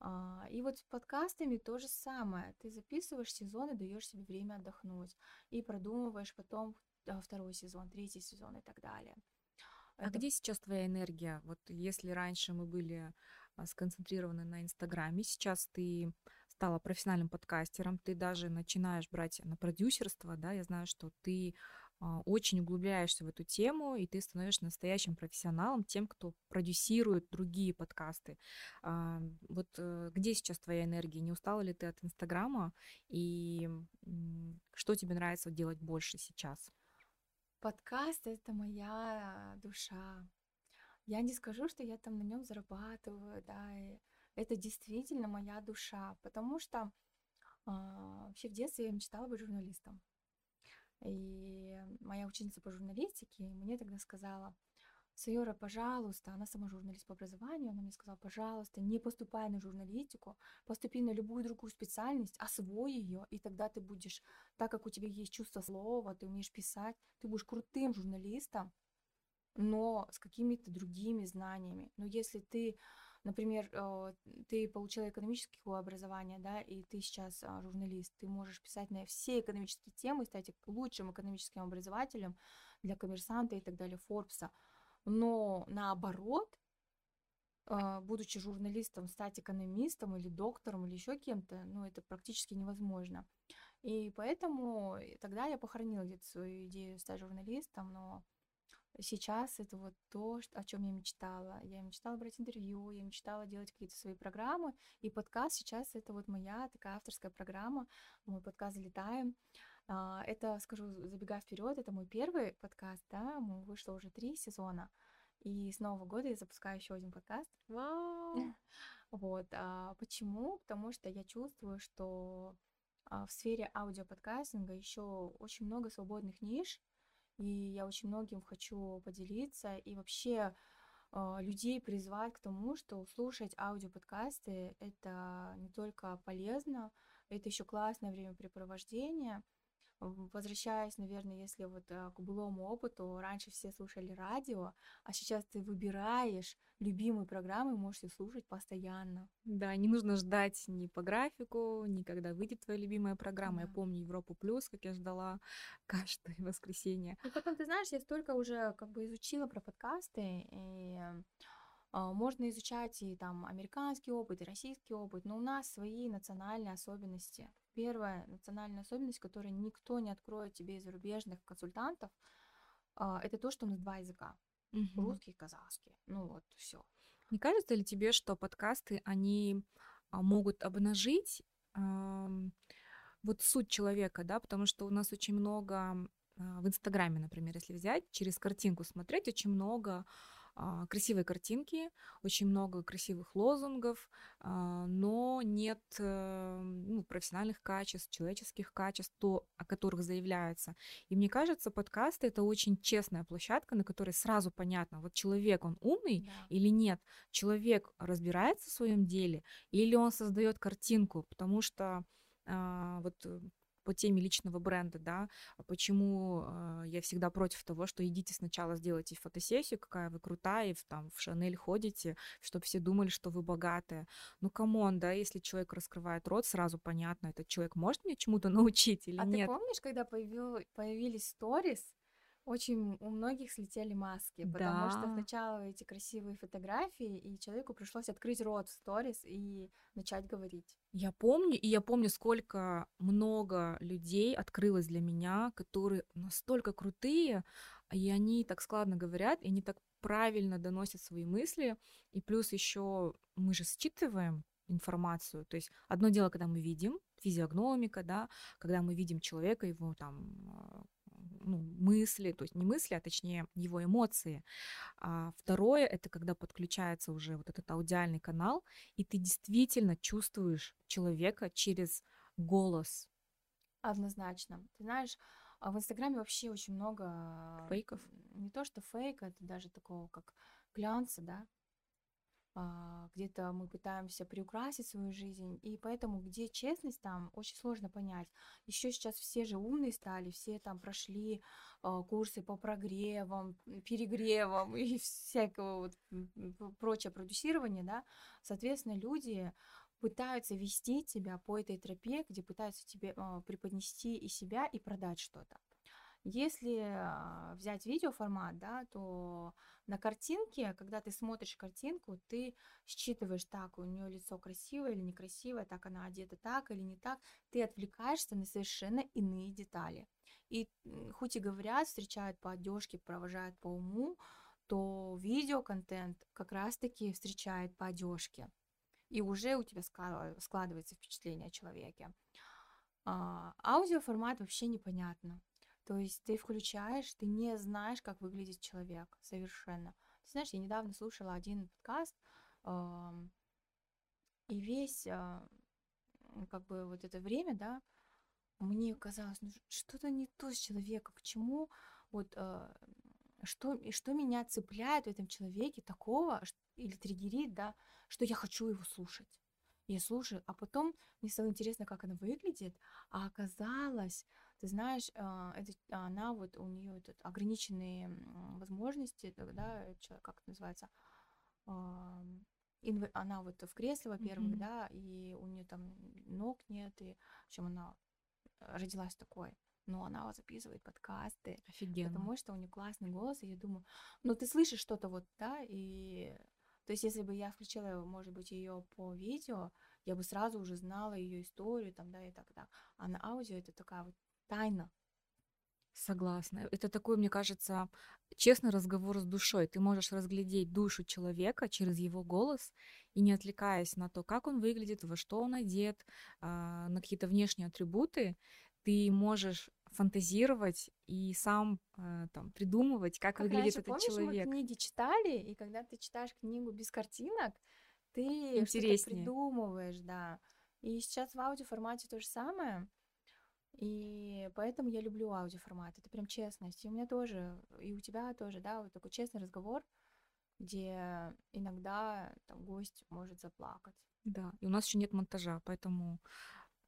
А, и вот с подкастами то же самое. Ты записываешь сезон и даешь себе время отдохнуть. И продумываешь потом второй сезон, третий сезон и так далее. А Это... где сейчас твоя энергия? Вот если раньше мы были а, сконцентрированы на Инстаграме, сейчас ты стала профессиональным подкастером, ты даже начинаешь брать на продюсерство, да, я знаю, что ты а, очень углубляешься в эту тему, и ты становишься настоящим профессионалом, тем, кто продюсирует другие подкасты. А, вот э, где сейчас твоя энергия? Не устала ли ты от Инстаграма? И что тебе нравится делать больше сейчас? Подкаст это моя душа. Я не скажу, что я там на нем зарабатываю, да, и это действительно моя душа, потому что а, вообще в детстве я мечтала быть журналистом. И моя ученица по журналистике мне тогда сказала, Сайора, пожалуйста, она сама журналист по образованию, она мне сказала, пожалуйста, не поступай на журналистику, поступи на любую другую специальность, освой ее, и тогда ты будешь, так как у тебя есть чувство слова, ты умеешь писать, ты будешь крутым журналистом, но с какими-то другими знаниями. Но если ты, например, э, ты получила экономическое образование, да, и ты сейчас а, журналист, ты можешь писать на все экономические темы, стать лучшим экономическим образователем для коммерсанта и так далее, Форбса, но наоборот, а, будучи журналистом, стать экономистом или доктором или еще кем-то, ну, это практически невозможно. И поэтому тогда я похоронила где-то свою идею стать журналистом, но сейчас это вот то, о чем я мечтала. Я мечтала брать интервью, я мечтала делать какие-то свои программы, и подкаст сейчас это вот моя такая авторская программа, мой подкаст «Залетаем». А, это, скажу, забегая вперед, это мой первый подкаст, да, вышло уже три сезона. И с Нового года я запускаю еще один подкаст. Вау! [laughs] Вот. А почему? Потому что я чувствую, что а, в сфере аудиоподкастинга еще очень много свободных ниш, и я очень многим хочу поделиться и вообще людей призвать к тому, что слушать аудиоподкасты это не только полезно, это еще классное времяпрепровождение, Возвращаясь, наверное, если вот э, к былому опыту, раньше все слушали радио, а сейчас ты выбираешь любимые программы, можешь их слушать постоянно. Да, не нужно ждать ни по графику, ни когда выйдет твоя любимая программа. Да. Я помню Европу Плюс, как я ждала [laughs] каждое воскресенье. И потом, ты знаешь, я столько уже как бы изучила про подкасты, и а, можно изучать и там американский опыт, и российский опыт, но у нас свои национальные особенности. Первая национальная особенность, которую никто не откроет тебе из зарубежных консультантов, а, это то, что у нас два языка. Угу. Русский и казахский. Ну вот, все. Не кажется ли тебе, что подкасты, они а, могут обнажить э, вот суть человека, да, потому что у нас очень много э, в Инстаграме, например, если взять, через картинку смотреть, очень много а, красивые картинки, очень много красивых лозунгов, а, но нет э, ну, профессиональных качеств, человеческих качеств, то, о которых заявляется. И мне кажется, подкасты это очень честная площадка, на которой сразу понятно, вот человек, он умный да. или нет, человек разбирается в своем деле или он создает картинку, потому что а, вот э, по теме личного бренда, да, а почему э, я всегда против того, что идите сначала сделайте фотосессию, какая вы крутая, и в, там в Шанель ходите, чтобы все думали, что вы богатая. Ну, come on, да, если человек раскрывает рот, сразу понятно, этот человек может мне чему-то [laughs] научить или а нет. А ты помнишь, когда появил, появились сторис, очень у многих слетели маски, потому что сначала эти красивые фотографии, и человеку пришлось открыть рот в сторис и начать говорить. Я помню, и я помню, сколько много людей открылось для меня, которые настолько крутые, и они так складно говорят, и они так правильно доносят свои мысли, и плюс еще мы же считываем информацию. То есть одно дело, когда мы видим физиогномика, да, когда мы видим человека, его там а, ну, мысли, то есть не мысли, а точнее его эмоции. А второе это когда подключается уже вот этот аудиальный канал, и ты действительно чувствуешь человека через голос. Однозначно. Ты знаешь, А в Инстаграме вообще очень много... Фейков? Не то, что фейка, это даже такого, как глянца, да, где-то мы пытаемся приукрасить свою жизнь, и поэтому где честность там очень сложно понять. Еще сейчас все же умные стали, все там прошли а, курсы по прогревам, перегревам [laughs] и всякого вот прочее продюсирование, да. Соответственно, люди пытаются вести тебя по этой тропе, где пытаются тебе э, преподнести и себя, и продать что-то. Если э, взять видеоформат, да, то на картинке, когда ты смотришь картинку, ты считываешь, так, у нее лицо красивое или некрасивое, так она одета так или не так, ты отвлекаешься на совершенно иные детали. И хоть и говорят, встречают по одежке, провожают по уму, то видеоконтент как раз-таки встречает по одежке и уже у тебя складывается впечатление о человеке. А, аудиоформат вообще непонятно. То есть ты включаешь, ты не знаешь, как выглядит человек совершенно. Ты знаешь, я недавно слушала один подкаст, э, и весь э, как бы вот это время, да, мне казалось, ну что-то не то с человеком, почему вот э, что, и что меня цепляет в этом человеке такого, или триггерит, да, что я хочу его слушать. Я слушаю, а потом мне стало интересно, как она выглядит, а оказалось, ты знаешь, а, это, она вот, у нее этот ограниченные возможности, да, как это называется, она вот в кресле, во-первых, mm-hmm. да, и у нее там ног нет, и в общем она родилась такой но она записывает подкасты. Офигенно. Потому что у нее классный голос, и я думаю, ну ты слышишь что-то вот, да, и то есть если бы я включила, может быть, ее по видео, я бы сразу уже знала ее историю, там, да, и так далее. А на аудио это такая вот тайна. Согласна. Это такой, мне кажется, честный разговор с душой. Ты можешь разглядеть душу человека через его голос и не отвлекаясь на то, как он выглядит, во что он одет, а, на какие-то внешние атрибуты, ты можешь фантазировать и сам э, там придумывать, как, как выглядит раньше, этот помнишь, человек. Мы книги читали, и когда ты читаешь книгу без картинок, ты что-то придумываешь, да. И сейчас в аудиоформате то же самое. И поэтому я люблю аудиоформат. Это прям честность. И у меня тоже, и у тебя тоже, да, вот такой честный разговор, где иногда там гость может заплакать. Да, и у нас еще нет монтажа, поэтому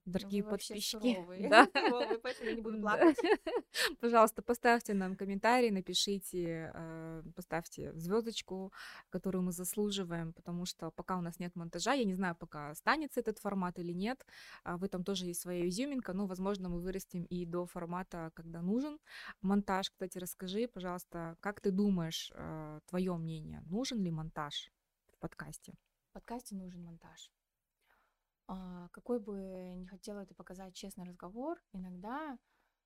дорогие Вы подписчики. Суровые. [laughs] Да. [laughs] Суровые, поэтому я не буду плакать. [laughs] Пожалуйста, поставьте нам комментарий, напишите, э, поставьте звездочку, которую мы заслуживаем, потому что пока у нас нет монтажа, я не знаю, пока останется этот формат или нет. А в этом тоже есть своя изюминка, но, возможно, мы вырастем и до формата, когда нужен монтаж. Кстати, расскажи, пожалуйста, как ты думаешь, э, твое мнение, нужен ли монтаж в подкасте? В подкасте нужен монтаж. А, какой бы не хотела это показать честный разговор, иногда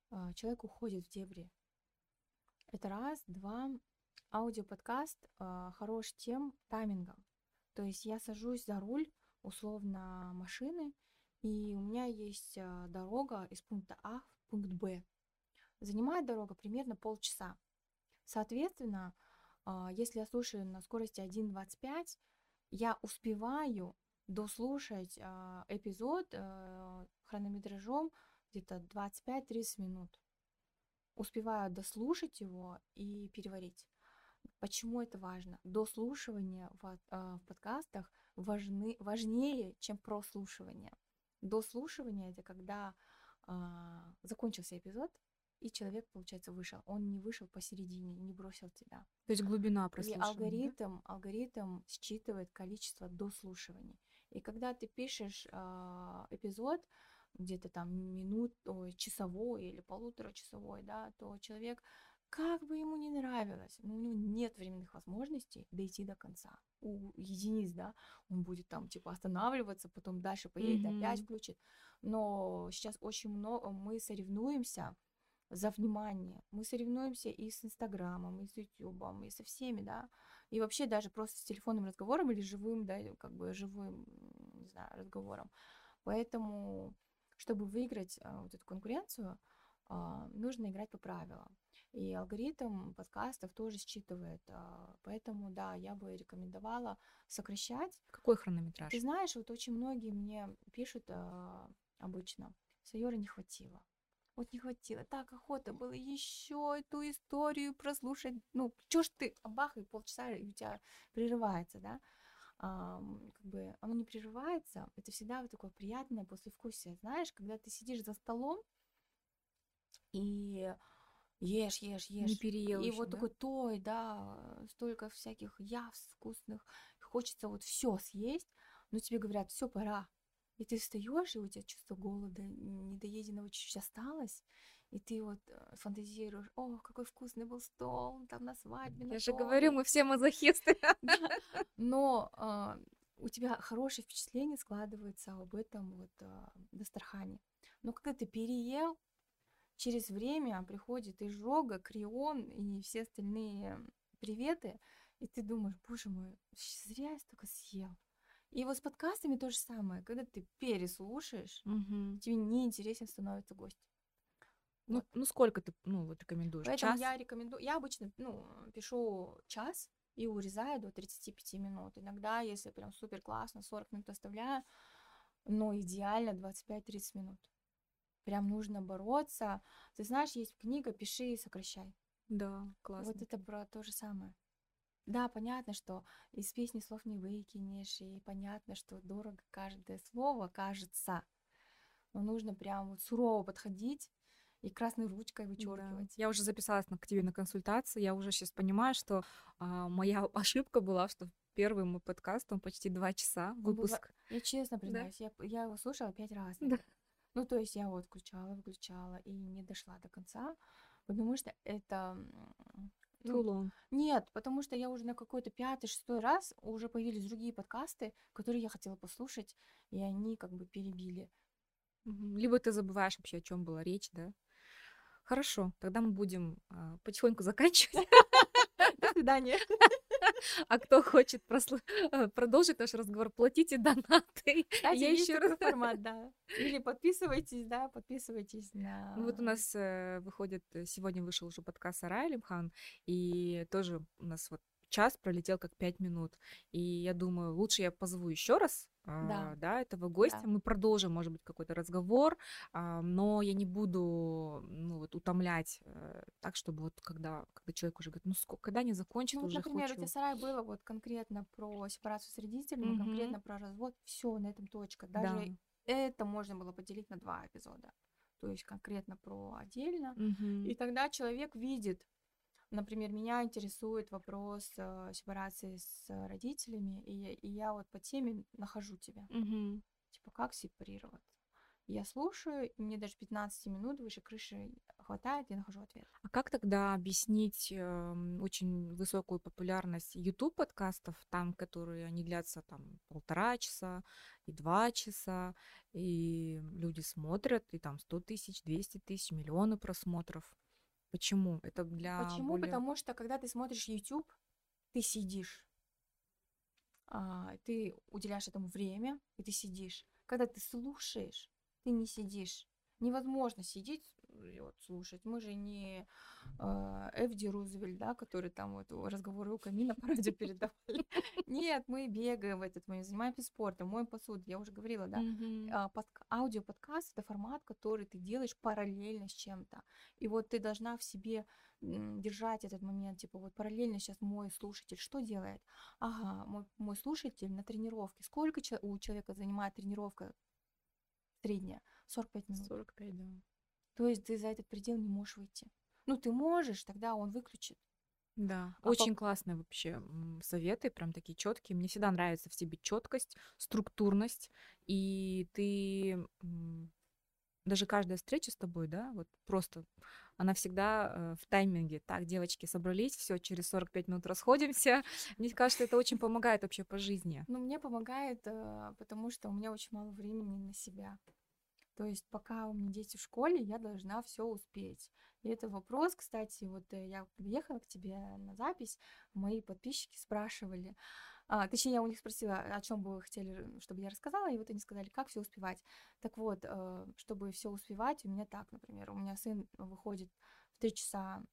а, человек уходит в дебри. Это раз. Два. Аудиоподкаст а, хорош тем таймингом. То есть я сажусь за руль, условно, машины, и у меня есть дорога из пункта А в пункт Б. Занимает дорога примерно полчаса. Соответственно, если я слушаю на скорости 1.25, я успеваю дослушать э, эпизод э, хронометражом где-то 25-30 минут. Успеваю дослушать его и переварить. Почему это важно? Дослушивание в, э, в подкастах важны, важнее, чем прослушивание. Дослушивание это когда э, закончился эпизод, и человек, получается, вышел. Он не вышел посередине, не бросил тебя. То есть глубина прослушивания. И алгоритм, да? алгоритм считывает количество дослушиваний. И когда ты пишешь э, эпизод, где-то там минут, ой, часовой или полуторачасовой, да, то человек, как бы ему не нравилось, но у него нет временных возможностей дойти до конца. У единиц, да, он будет там типа останавливаться, потом дальше поедет, mm-hmm. опять включит. Но сейчас очень много, мы соревнуемся за внимание. Мы соревнуемся и с Инстаграмом, и с Ютубом, и со всеми, да. И вообще даже просто с телефонным разговором или живым, да, как бы живым, не знаю, разговором. Поэтому, чтобы выиграть а, вот эту конкуренцию, а, нужно играть по правилам. И алгоритм подкастов тоже считывает. А, поэтому, да, я бы рекомендовала сокращать. Какой хронометраж? Ты знаешь, вот очень многие мне пишут а, обычно, Сайора не хватило. Вот не хватило, так охота было еще эту историю прослушать, ну, чё ж ты, бах, и полчаса и у тебя прерывается, да, а, как бы оно не прерывается, это всегда вот такое приятное послевкусие, знаешь, когда ты сидишь за столом и ешь, ешь, ешь. Не переел И еще, вот да? такой той, да, столько всяких явств вкусных. Хочется вот все съесть, но тебе говорят, все, пора. И ты встаешь, и у тебя чувство голода, недоеденного чуть-чуть осталось, и ты вот э, фантазируешь, о, какой вкусный был стол, там на свадьбе, на Я же том». говорю, мы все мазохисты. Да. [laughs] Но а, у тебя хорошее впечатление складывается об этом вот а, Дастархане. Но когда ты переел, через время приходит изжога, крион и все остальные приветы, и ты думаешь, боже мой, зря я столько съел. И вот с подкастами то же самое. Когда ты переслушаешь, Мгм. тебе неинтересен становится гость. Ну, Вот. ну сколько ты, ну, вот рекомендуешь? Поэтому Час? я рекомендую, я обычно, ну, пишу час и урезаю до 35 минут. Иногда, если прям супер классно, 40 минут оставляю, но идеально 25-30 минут. Прям нужно бороться. Ты знаешь, есть книга «Пиши и сокращай». Да, классно. Вот это про то же самое. Да, понятно, что из песни слов не выкинешь, и понятно, что дорого каждое слово кажется, но нужно прям вот сурово подходить и красной ручкой Да. вычеркивать. Я уже записалась на- к тебе на консультацию. Я уже сейчас понимаю, что а, моя [laughs] ошибка была, что первый мой подкаст, он почти два часа, выпуск. Я честно признаюсь, я, п- я его слушала пять раз. Да. Ну, то есть я вот включала, выключала и не дошла до конца, потому что это... м, ну, Too long. нет, потому что я уже на какой-то пятый, шестой раз уже появились другие подкасты, которые я хотела послушать, и они как бы перебили. Либо ты забываешь вообще, о чем была речь, да? Хорошо, тогда мы будем а, потихоньку заканчивать. [laughs] До свидания. [laughs] [laughs] А кто хочет прослу- а, продолжить наш разговор, платите донаты. [laughs] Кстати, Я еще раз... [laughs] формат, да. Или подписывайтесь, да, подписывайтесь на... Ну вот у нас э, выходит, э, сегодня вышел уже подкаст Сара Алимхан, и тоже у нас вот час пролетел как пять минут. И я думаю, лучше я позову еще раз а, да, этого гостя. Да. Мы продолжим, может быть, какой-то разговор, а, но я не буду ну, вот, утомлять э, так, чтобы вот когда, когда человек уже говорит, ну сколько, когда не закончит, Ну, вот, уже например, у хочу. тебя сарай было вот конкретно про сепарацию с родителями, Мгм. конкретно про развод, все на этом точка. Даже это можно было поделить на два эпизода. То есть конкретно про отдельно. Мгм. И тогда человек видит, например, меня интересует вопрос э, сепарации с э, родителями, и, я- и я вот по теме нахожу тебя. Мгм. Типа, как сепарироваться? Я слушаю, и мне даже 15 минут выше крыши хватает, я нахожу ответ. А как тогда объяснить эм, очень высокую популярность YouTube подкастов, там, которые они длятся там полтора часа и два часа, и люди смотрят, и там 100 тысяч, 200 тысяч, миллионы просмотров. Почему? Это для Почему? более... Потому что когда ты смотришь YouTube, ты сидишь, а, ты уделяешь этому время, и ты сидишь. Когда ты слушаешь, ты не сидишь. Невозможно сидеть вот слушать. Мы же не э, Эфди Рузвельт, да, который там вот разговоры у камина по радио [laughs] передавали. Нет, мы бегаем в этот момент, занимаемся спортом, моем посуду. Я уже говорила, да. А, подк- аудиоподкаст это формат, который ты делаешь параллельно с чем-то. И вот ты должна в себе держать этот момент, типа вот параллельно сейчас мой слушатель что делает? Ага, мой, мой слушатель на тренировке. Сколько у человека занимает тренировка средняя? 45 минут. 45, да. То есть ты за этот предел не можешь выйти. Ну, ты можешь, тогда он выключит. Да, А по- очень классные вообще советы, прям такие четкие. Мне всегда нравится в тебе четкость, структурность, и ты даже каждая встреча с тобой, да, вот просто она всегда э, в тайминге. Так, девочки, собрались, все, через 45 минут расходимся. [laughs] Мне кажется, это очень помогает вообще по жизни. Но мне помогает, э, потому что у меня очень мало времени на себя. То есть пока у меня дети в школе, я должна все успеть. И это вопрос, кстати, вот э, я когда ехала к тебе на запись, мои подписчики спрашивали, а, точнее, я у них спросила, о чем бы вы хотели, чтобы я рассказала, и вот они сказали, как все успевать. Так вот, э, чтобы все успевать, у меня так, например, у меня сын выходит в 3 часа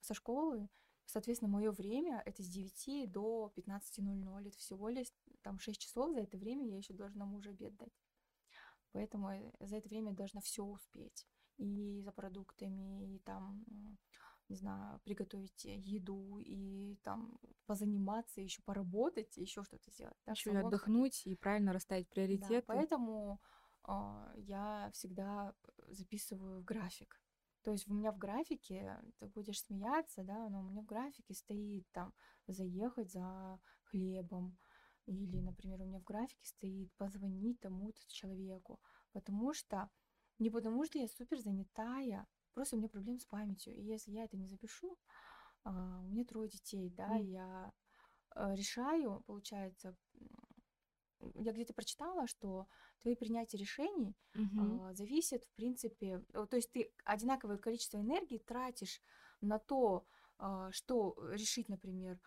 со школы, соответственно, мое время это с 9 до 15.00, это всего лишь там 6 часов, за это время я еще должна мужу обед дать. Поэтому э, за это время должна все успеть. и за продуктами, и там, не знаю, приготовить еду, и там позаниматься, еще поработать, еще что-то сделать. Да, еще и отдохнуть, и правильно расставить приоритеты. Да, поэтому э, я всегда записываю график. То есть у меня в графике, ты будешь смеяться, да, но у меня в графике стоит там заехать за хлебом, или, например, у меня в графике стоит позвонить тому-то человеку, потому что не потому что я супер занятая, просто у меня проблемы с памятью. И если я это не запишу, а, у меня трое детей, да, mm. я а, решаю, получается, я где-то прочитала, что твои принятия решений mm-hmm. а, зависят, в принципе, то есть ты одинаковое количество энергии тратишь на то, что решить, например,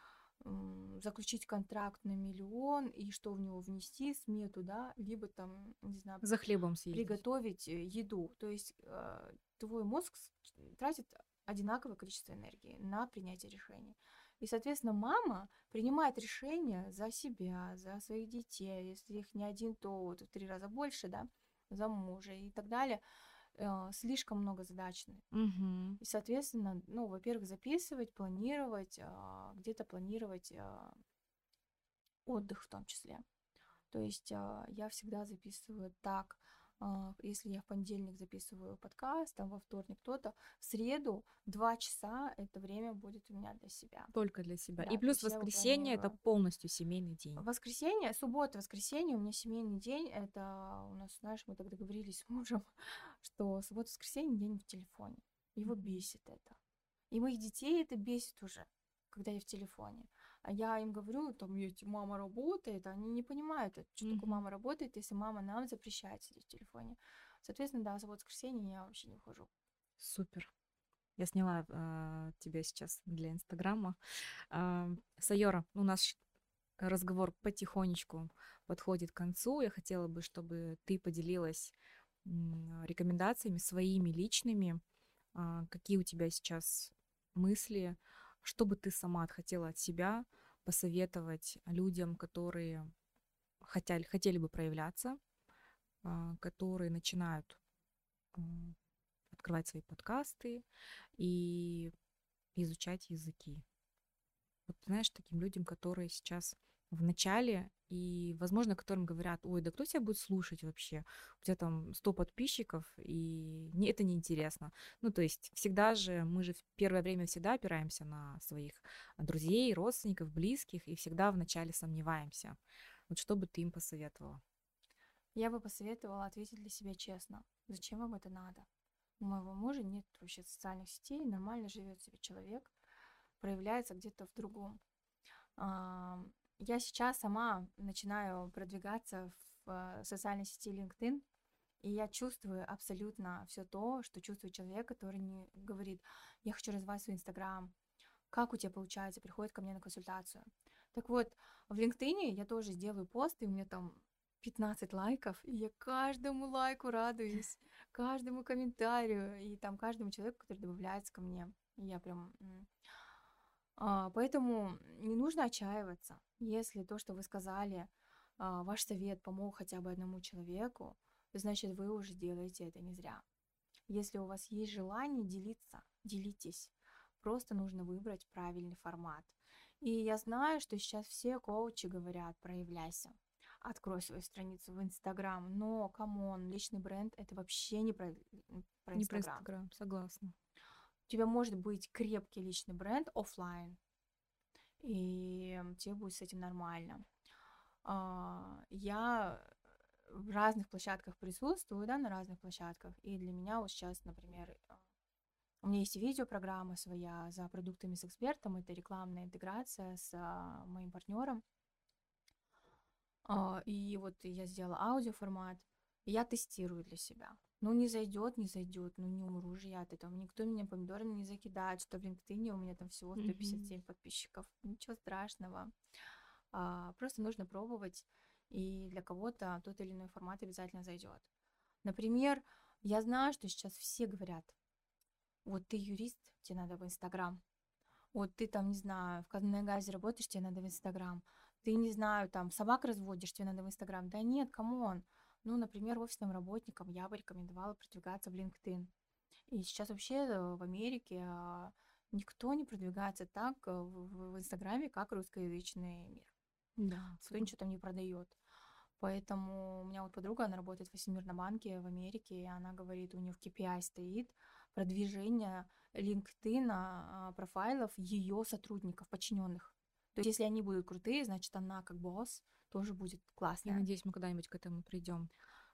заключить контракт на миллион и что в него внести, смету, да, либо там, не знаю, за хлебом съездить. приготовить э, еду. То есть э, твой мозг тратит одинаковое количество энергии на принятие решений. И, соответственно, мама принимает решения за себя, за своих детей. Если их не один, то вот в три раза больше, да, за мужа и так далее. Э, слишком много задач. Угу. И, соответственно, ну, во-первых, записывать, планировать, э, где-то планировать э, отдых в том числе. То есть э, я всегда записываю так, а, если я в понедельник записываю подкаст, там во вторник кто-то, в среду два часа это время будет у меня для себя. Только для себя. Да, И плюс воскресенье это полностью семейный день. Воскресенье, суббота, воскресенье у меня семейный день. Это у нас, знаешь, мы так договорились с мужем, [laughs] что суббота, воскресенье день в телефоне. Его бесит это. И моих детей это бесит уже, когда я в телефоне. А я им говорю, там, ведь мама работает, они не понимают, что mm-hmm. такое мама работает, если мама нам запрещает сидеть в телефоне. Соответственно, да, за воскресенье я вообще не ухожу. Супер. Я сняла э, тебя сейчас для Инстаграма. Э, Сайора, у нас разговор потихонечку подходит к концу. Я хотела бы, чтобы ты поделилась э, рекомендациями своими личными. Э, какие у тебя сейчас мысли что бы ты сама хотела от себя посоветовать людям, которые хотели, хотели бы проявляться, а, которые начинают открывать свои подкасты и изучать языки. Вот знаешь, таким людям, которые сейчас в начале, и, возможно, которым говорят, ой, да кто тебя будет слушать вообще? У тебя там 100 подписчиков, и не, это неинтересно. Ну, то есть всегда же, мы же в первое время всегда опираемся на своих друзей, родственников, близких, и всегда вначале сомневаемся. Вот что бы ты им посоветовала? Я бы посоветовала ответить для себя честно. Зачем вам это надо? У моего мужа нет вообще социальных сетей, нормально живет себе человек, проявляется где-то в другом я сейчас сама начинаю продвигаться в э, социальной сети LinkedIn, и я чувствую абсолютно все то, что чувствует человек, который не говорит, я хочу развивать свой Инстаграм, как у тебя получается, приходит ко мне на консультацию. Так вот, в LinkedIn я тоже сделаю пост, и у меня там 15 лайков, и я каждому лайку радуюсь, каждому комментарию, и там каждому человеку, который добавляется ко мне. И я прям поэтому не нужно отчаиваться. Если то, что вы сказали, а, ваш совет помог хотя бы одному человеку, значит, вы уже делаете это не зря. Если у вас есть желание делиться, делитесь. Просто нужно выбрать правильный формат. И я знаю, что сейчас все коучи говорят, проявляйся, открой свою страницу в Инстаграм, но, come on, личный бренд это вообще не про, про Инстаграм. Не про Инстаграм, согласна тебя может быть крепкий личный бренд офлайн, и тебе будет с этим нормально. А, я в разных площадках присутствую, да, на разных площадках, и для меня вот сейчас, например, а, у меня есть видеопрограмма своя за продуктами с экспертом, это рекламная интеграция с а, моим партнером. И вот я сделала аудиоформат, и я тестирую для себя. Ну, не зайдет, не зайдет, ну, не умру же я от этого. Никто меня помидорами не закидает, что в LinkedIn у меня там всего 157 mm-hmm. подписчиков. Ничего страшного. А, просто нужно пробовать, и для кого-то тот или иной формат обязательно зайдет. Например, я знаю, что сейчас все говорят, вот ты юрист, тебе надо в Инстаграм. Вот ты там, не знаю, в казенной газе работаешь, тебе надо в Инстаграм. Ты, не знаю, там собак разводишь, тебе надо в Инстаграм. Да нет, come on. Ну, например, офисным работникам я бы рекомендовала продвигаться в LinkedIn. И сейчас вообще э, в Америке а, никто не продвигается так э, в, Инстаграме, как русскоязычный мир. Да. Кто ничего там не продает. Поэтому у меня вот подруга, она работает в Всемирном банке в Америке, и она говорит, у нее в KPI стоит продвижение LinkedIn а, профайлов ее сотрудников, подчиненных. То есть, если они будут крутые, значит, она как босс тоже будет классная. Я надеюсь, мы когда-нибудь к этому придем.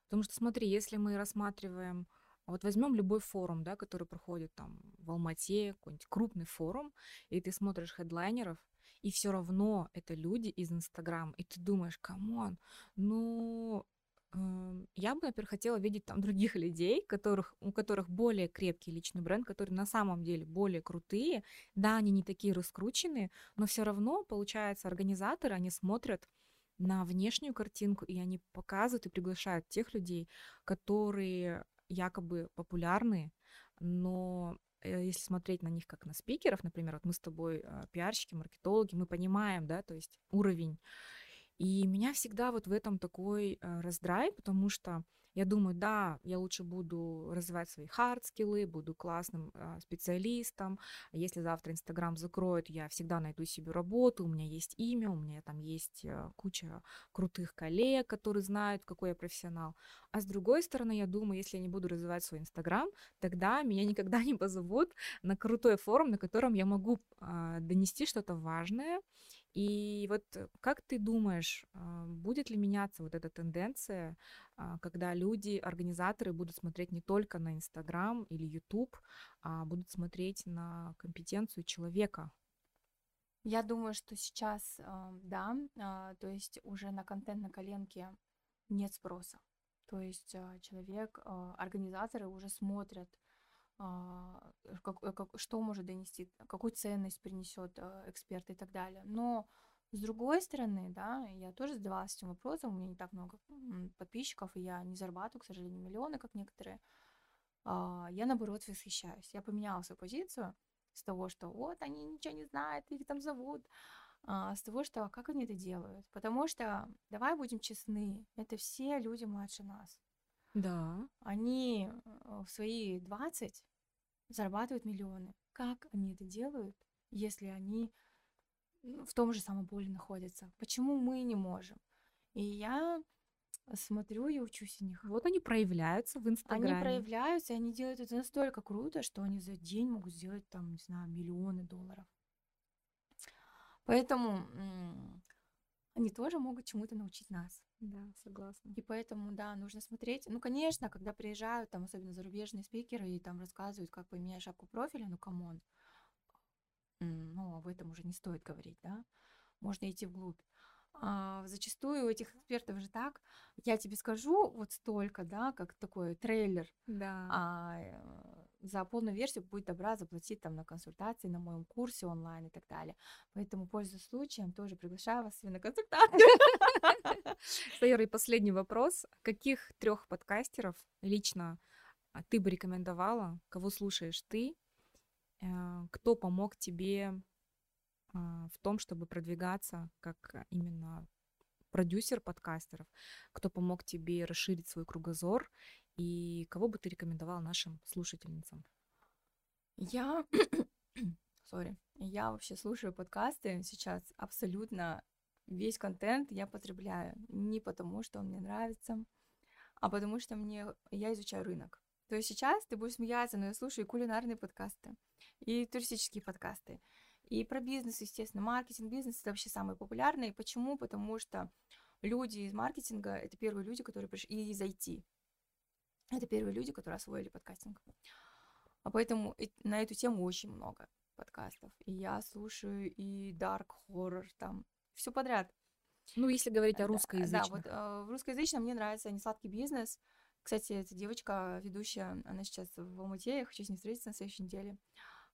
Потому что, смотри, если мы рассматриваем вот возьмем любой форум, да, который проходит там в Алмате, какой-нибудь крупный форум, и ты смотришь хедлайнеров, и все равно это люди из Инстаграм, и ты думаешь, come on, ну, я бы, например, хотела видеть там других [laughs] людей, которых, у которых более крепкий личный бренд, которые на самом деле более крутые. Да, они не такие раскрученные, но все равно, получается, организаторы, они смотрят на внешнюю картинку, и они показывают и приглашают тех людей, которые якобы популярны, но Э, если смотреть на них как на спикеров, например, вот мы с тобой а, пиарщики, маркетологи, мы понимаем, да, то есть уровень. И меня всегда вот в этом такой а, раздрай, потому что я думаю, да, я лучше буду развивать свои хард-скиллы, буду классным э, специалистом. Если завтра Инстаграм закроют, я всегда найду себе работу, у меня есть имя, у меня там есть э, куча крутых коллег, которые знают, какой я профессионал. А с другой стороны, я думаю, если я не буду развивать свой Инстаграм, тогда меня никогда не позовут на крутой форум, на котором я могу донести что-то важное и вот э, как ты думаешь, а, будет ли меняться вот эта тенденция, а, когда люди, организаторы будут смотреть не только на Инстаграм или Ютуб, а будут смотреть на компетенцию человека? Я думаю, что сейчас, да, а, то есть уже на контент на коленке нет спроса. То есть человек, организаторы уже смотрят, как, э, как, что может донести, какую ценность принесет а, эксперт и так далее. Но с другой стороны, да, я тоже задавалась этим вопросом, у меня не так много подписчиков, и я не зарабатываю, к сожалению, миллионы, как некоторые. А, я, наоборот, восхищаюсь. Я поменяла свою позицию с того, что вот они ничего не знают, их там зовут, с того, что как они это делают. Потому что, давай будем честны, это все люди младше нас. Да. Они э, в свои 20 зарабатывают миллионы. Как они это делают, если они в том же самом поле находятся? Почему мы не можем? И я смотрю и учусь у них. Вот они проявляются в Инстаграме. Они проявляются, и они делают это настолько круто, что они за день могут сделать там, не знаю, миллионы долларов. Поэтому они тоже могут чему-то научить нас. Да, согласна. И поэтому, да, нужно смотреть. Ну, конечно, когда приезжают, там, особенно зарубежные спикеры, и там рассказывают, как поменять шапку профиля, ну, come on. Ну, об этом уже не стоит говорить, да. Можно идти вглубь. А, зачастую у этих экспертов же так, я тебе скажу вот столько, да, как такой трейлер. Да. А, э, за полную версию будь добра заплатить там на консультации, на моем курсе онлайн и так далее. Поэтому, пользуясь случаем, тоже приглашаю вас на консультацию. [laughs] Сайора, и последний вопрос. Каких трех подкастеров лично а, ты бы рекомендовала, кого слушаешь ты, э, кто помог тебе а, в том, чтобы продвигаться как именно продюсер подкастеров, кто помог тебе расширить свой кругозор и кого бы ты рекомендовал нашим слушательницам? Я, [coughs] сори, я вообще слушаю подкасты сейчас абсолютно весь контент я потребляю не потому, что он мне нравится, а потому что мне я изучаю рынок. То есть сейчас ты будешь смеяться, но я слушаю и кулинарные подкасты, и туристические подкасты, и про бизнес, естественно, маркетинг, бизнес это вообще самые популярные. Почему? Потому что люди из маркетинга это первые люди, которые пришли, и из IT. Это первые люди, которые освоили подкастинг. А поэтому на эту тему очень много подкастов. И я слушаю и dark horror, там, все подряд. Ну, если говорить о русскоязычном. Да, вот э, в русскоязычном мне нравится «Несладкий бизнес». Кстати, эта девочка, ведущая, она сейчас в Алмате, я хочу с ней встретиться на следующей неделе.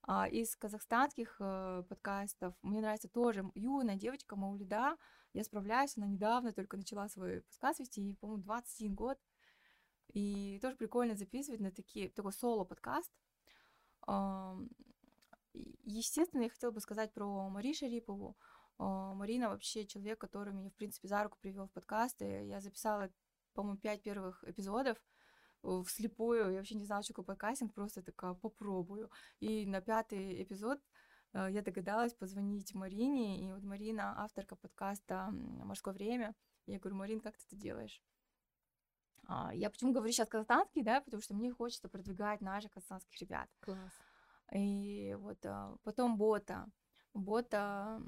А из казахстанских э, подкастов мне нравится тоже юная девочка Маулида. Я справляюсь, она недавно только начала свой подкаст вести, ей, по-моему, 21 год. И тоже прикольно записывать на такие, такой соло-подкаст. Естественно, я хотела бы сказать про Мари Шарипову. А, Марина вообще человек, который меня, в принципе, за руку привел в подкасты. Я записала, по-моему, пять первых эпизодов. вслепую, я вообще не знала, что такое подкастинг, просто такая попробую. И на пятый эпизод э, я догадалась позвонить Марине, и вот Марина, авторка подкаста «Морское время», я говорю, Марин, как ты это делаешь? А, я почему говорю сейчас казахстанский, да, потому что мне хочется продвигать наших казахстанских ребят. Класс. И вот а, потом бота. Бота,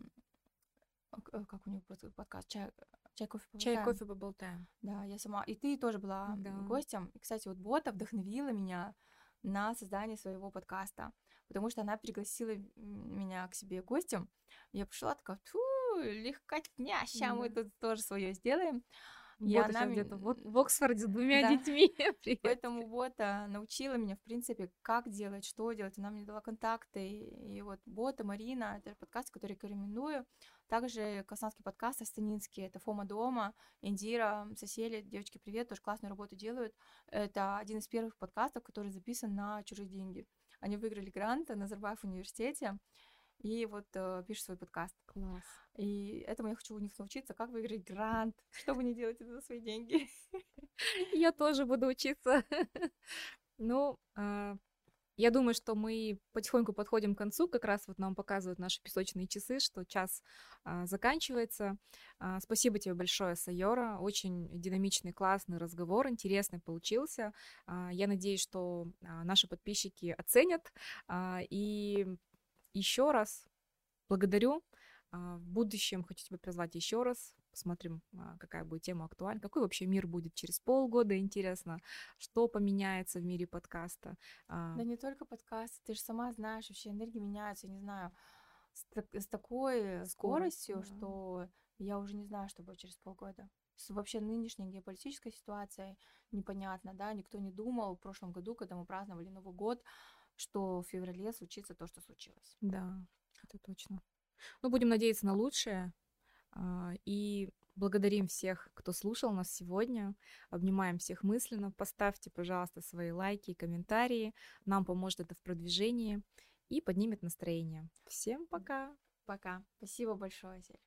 э, как у него подкаст, чай, чай кофе поболтаем. Чай кофе поболтаем. Да, я сама. И ты тоже была да. гостем. И, кстати, вот бота вдохновила меня на создание своего подкаста, потому что она пригласила меня к себе гостем. Я пришла такая, фу, легкотня, сейчас да. мы тут тоже свое сделаем. И вот она где-то вот в Оксфорде с двумя да. детьми. [laughs] Поэтому бота научила меня, в принципе, как делать, что делать. Она мне дала контакты. И вот бота, Марина, это подкаст, который рекомендую. Также Казанский подкаст Астанинский, это Фома дома, Индира, Сосели, девочки, привет, тоже классную работу делают. Это один из первых подкастов, который записан на чужие деньги. Они выиграли грант на Назарбаев университете и вот э, пишет свой подкаст. Класс. И этому я хочу у них научиться, как выиграть грант, [laughs] чтобы не делать это за свои деньги. [laughs] Я тоже буду учиться. [laughs] Ну, а, я думаю, что мы потихоньку подходим к концу. Как раз вот нам показывают наши песочные часы, что час а, заканчивается. А, спасибо тебе большое, Сайора. Очень динамичный, классный разговор, интересный получился. А, я надеюсь, что а, наши подписчики оценят. А, и еще раз благодарю. А, в будущем хочу тебя призвать еще раз. Посмотрим, а, какая будет тема актуальна. Какой вообще мир будет через полгода, интересно. Что поменяется в мире подкаста. А. Да не только подкаст. Ты же сама знаешь, вообще энергия меняется, не знаю, с, с такой скоростью, да. что я уже не знаю, что будет через полгода. С вообще нынешней геополитической ситуацией непонятно, да, никто не думал в прошлом году, когда мы праздновали Новый год, что в феврале случится то, что случилось. Да, это точно. Ну, будем надеяться на лучшее. А, и благодарим всех, кто слушал нас сегодня. Обнимаем всех мысленно. Поставьте, пожалуйста, свои лайки и комментарии. Нам поможет это в продвижении и поднимет настроение. Всем пока. Пока. Спасибо большое, Сель.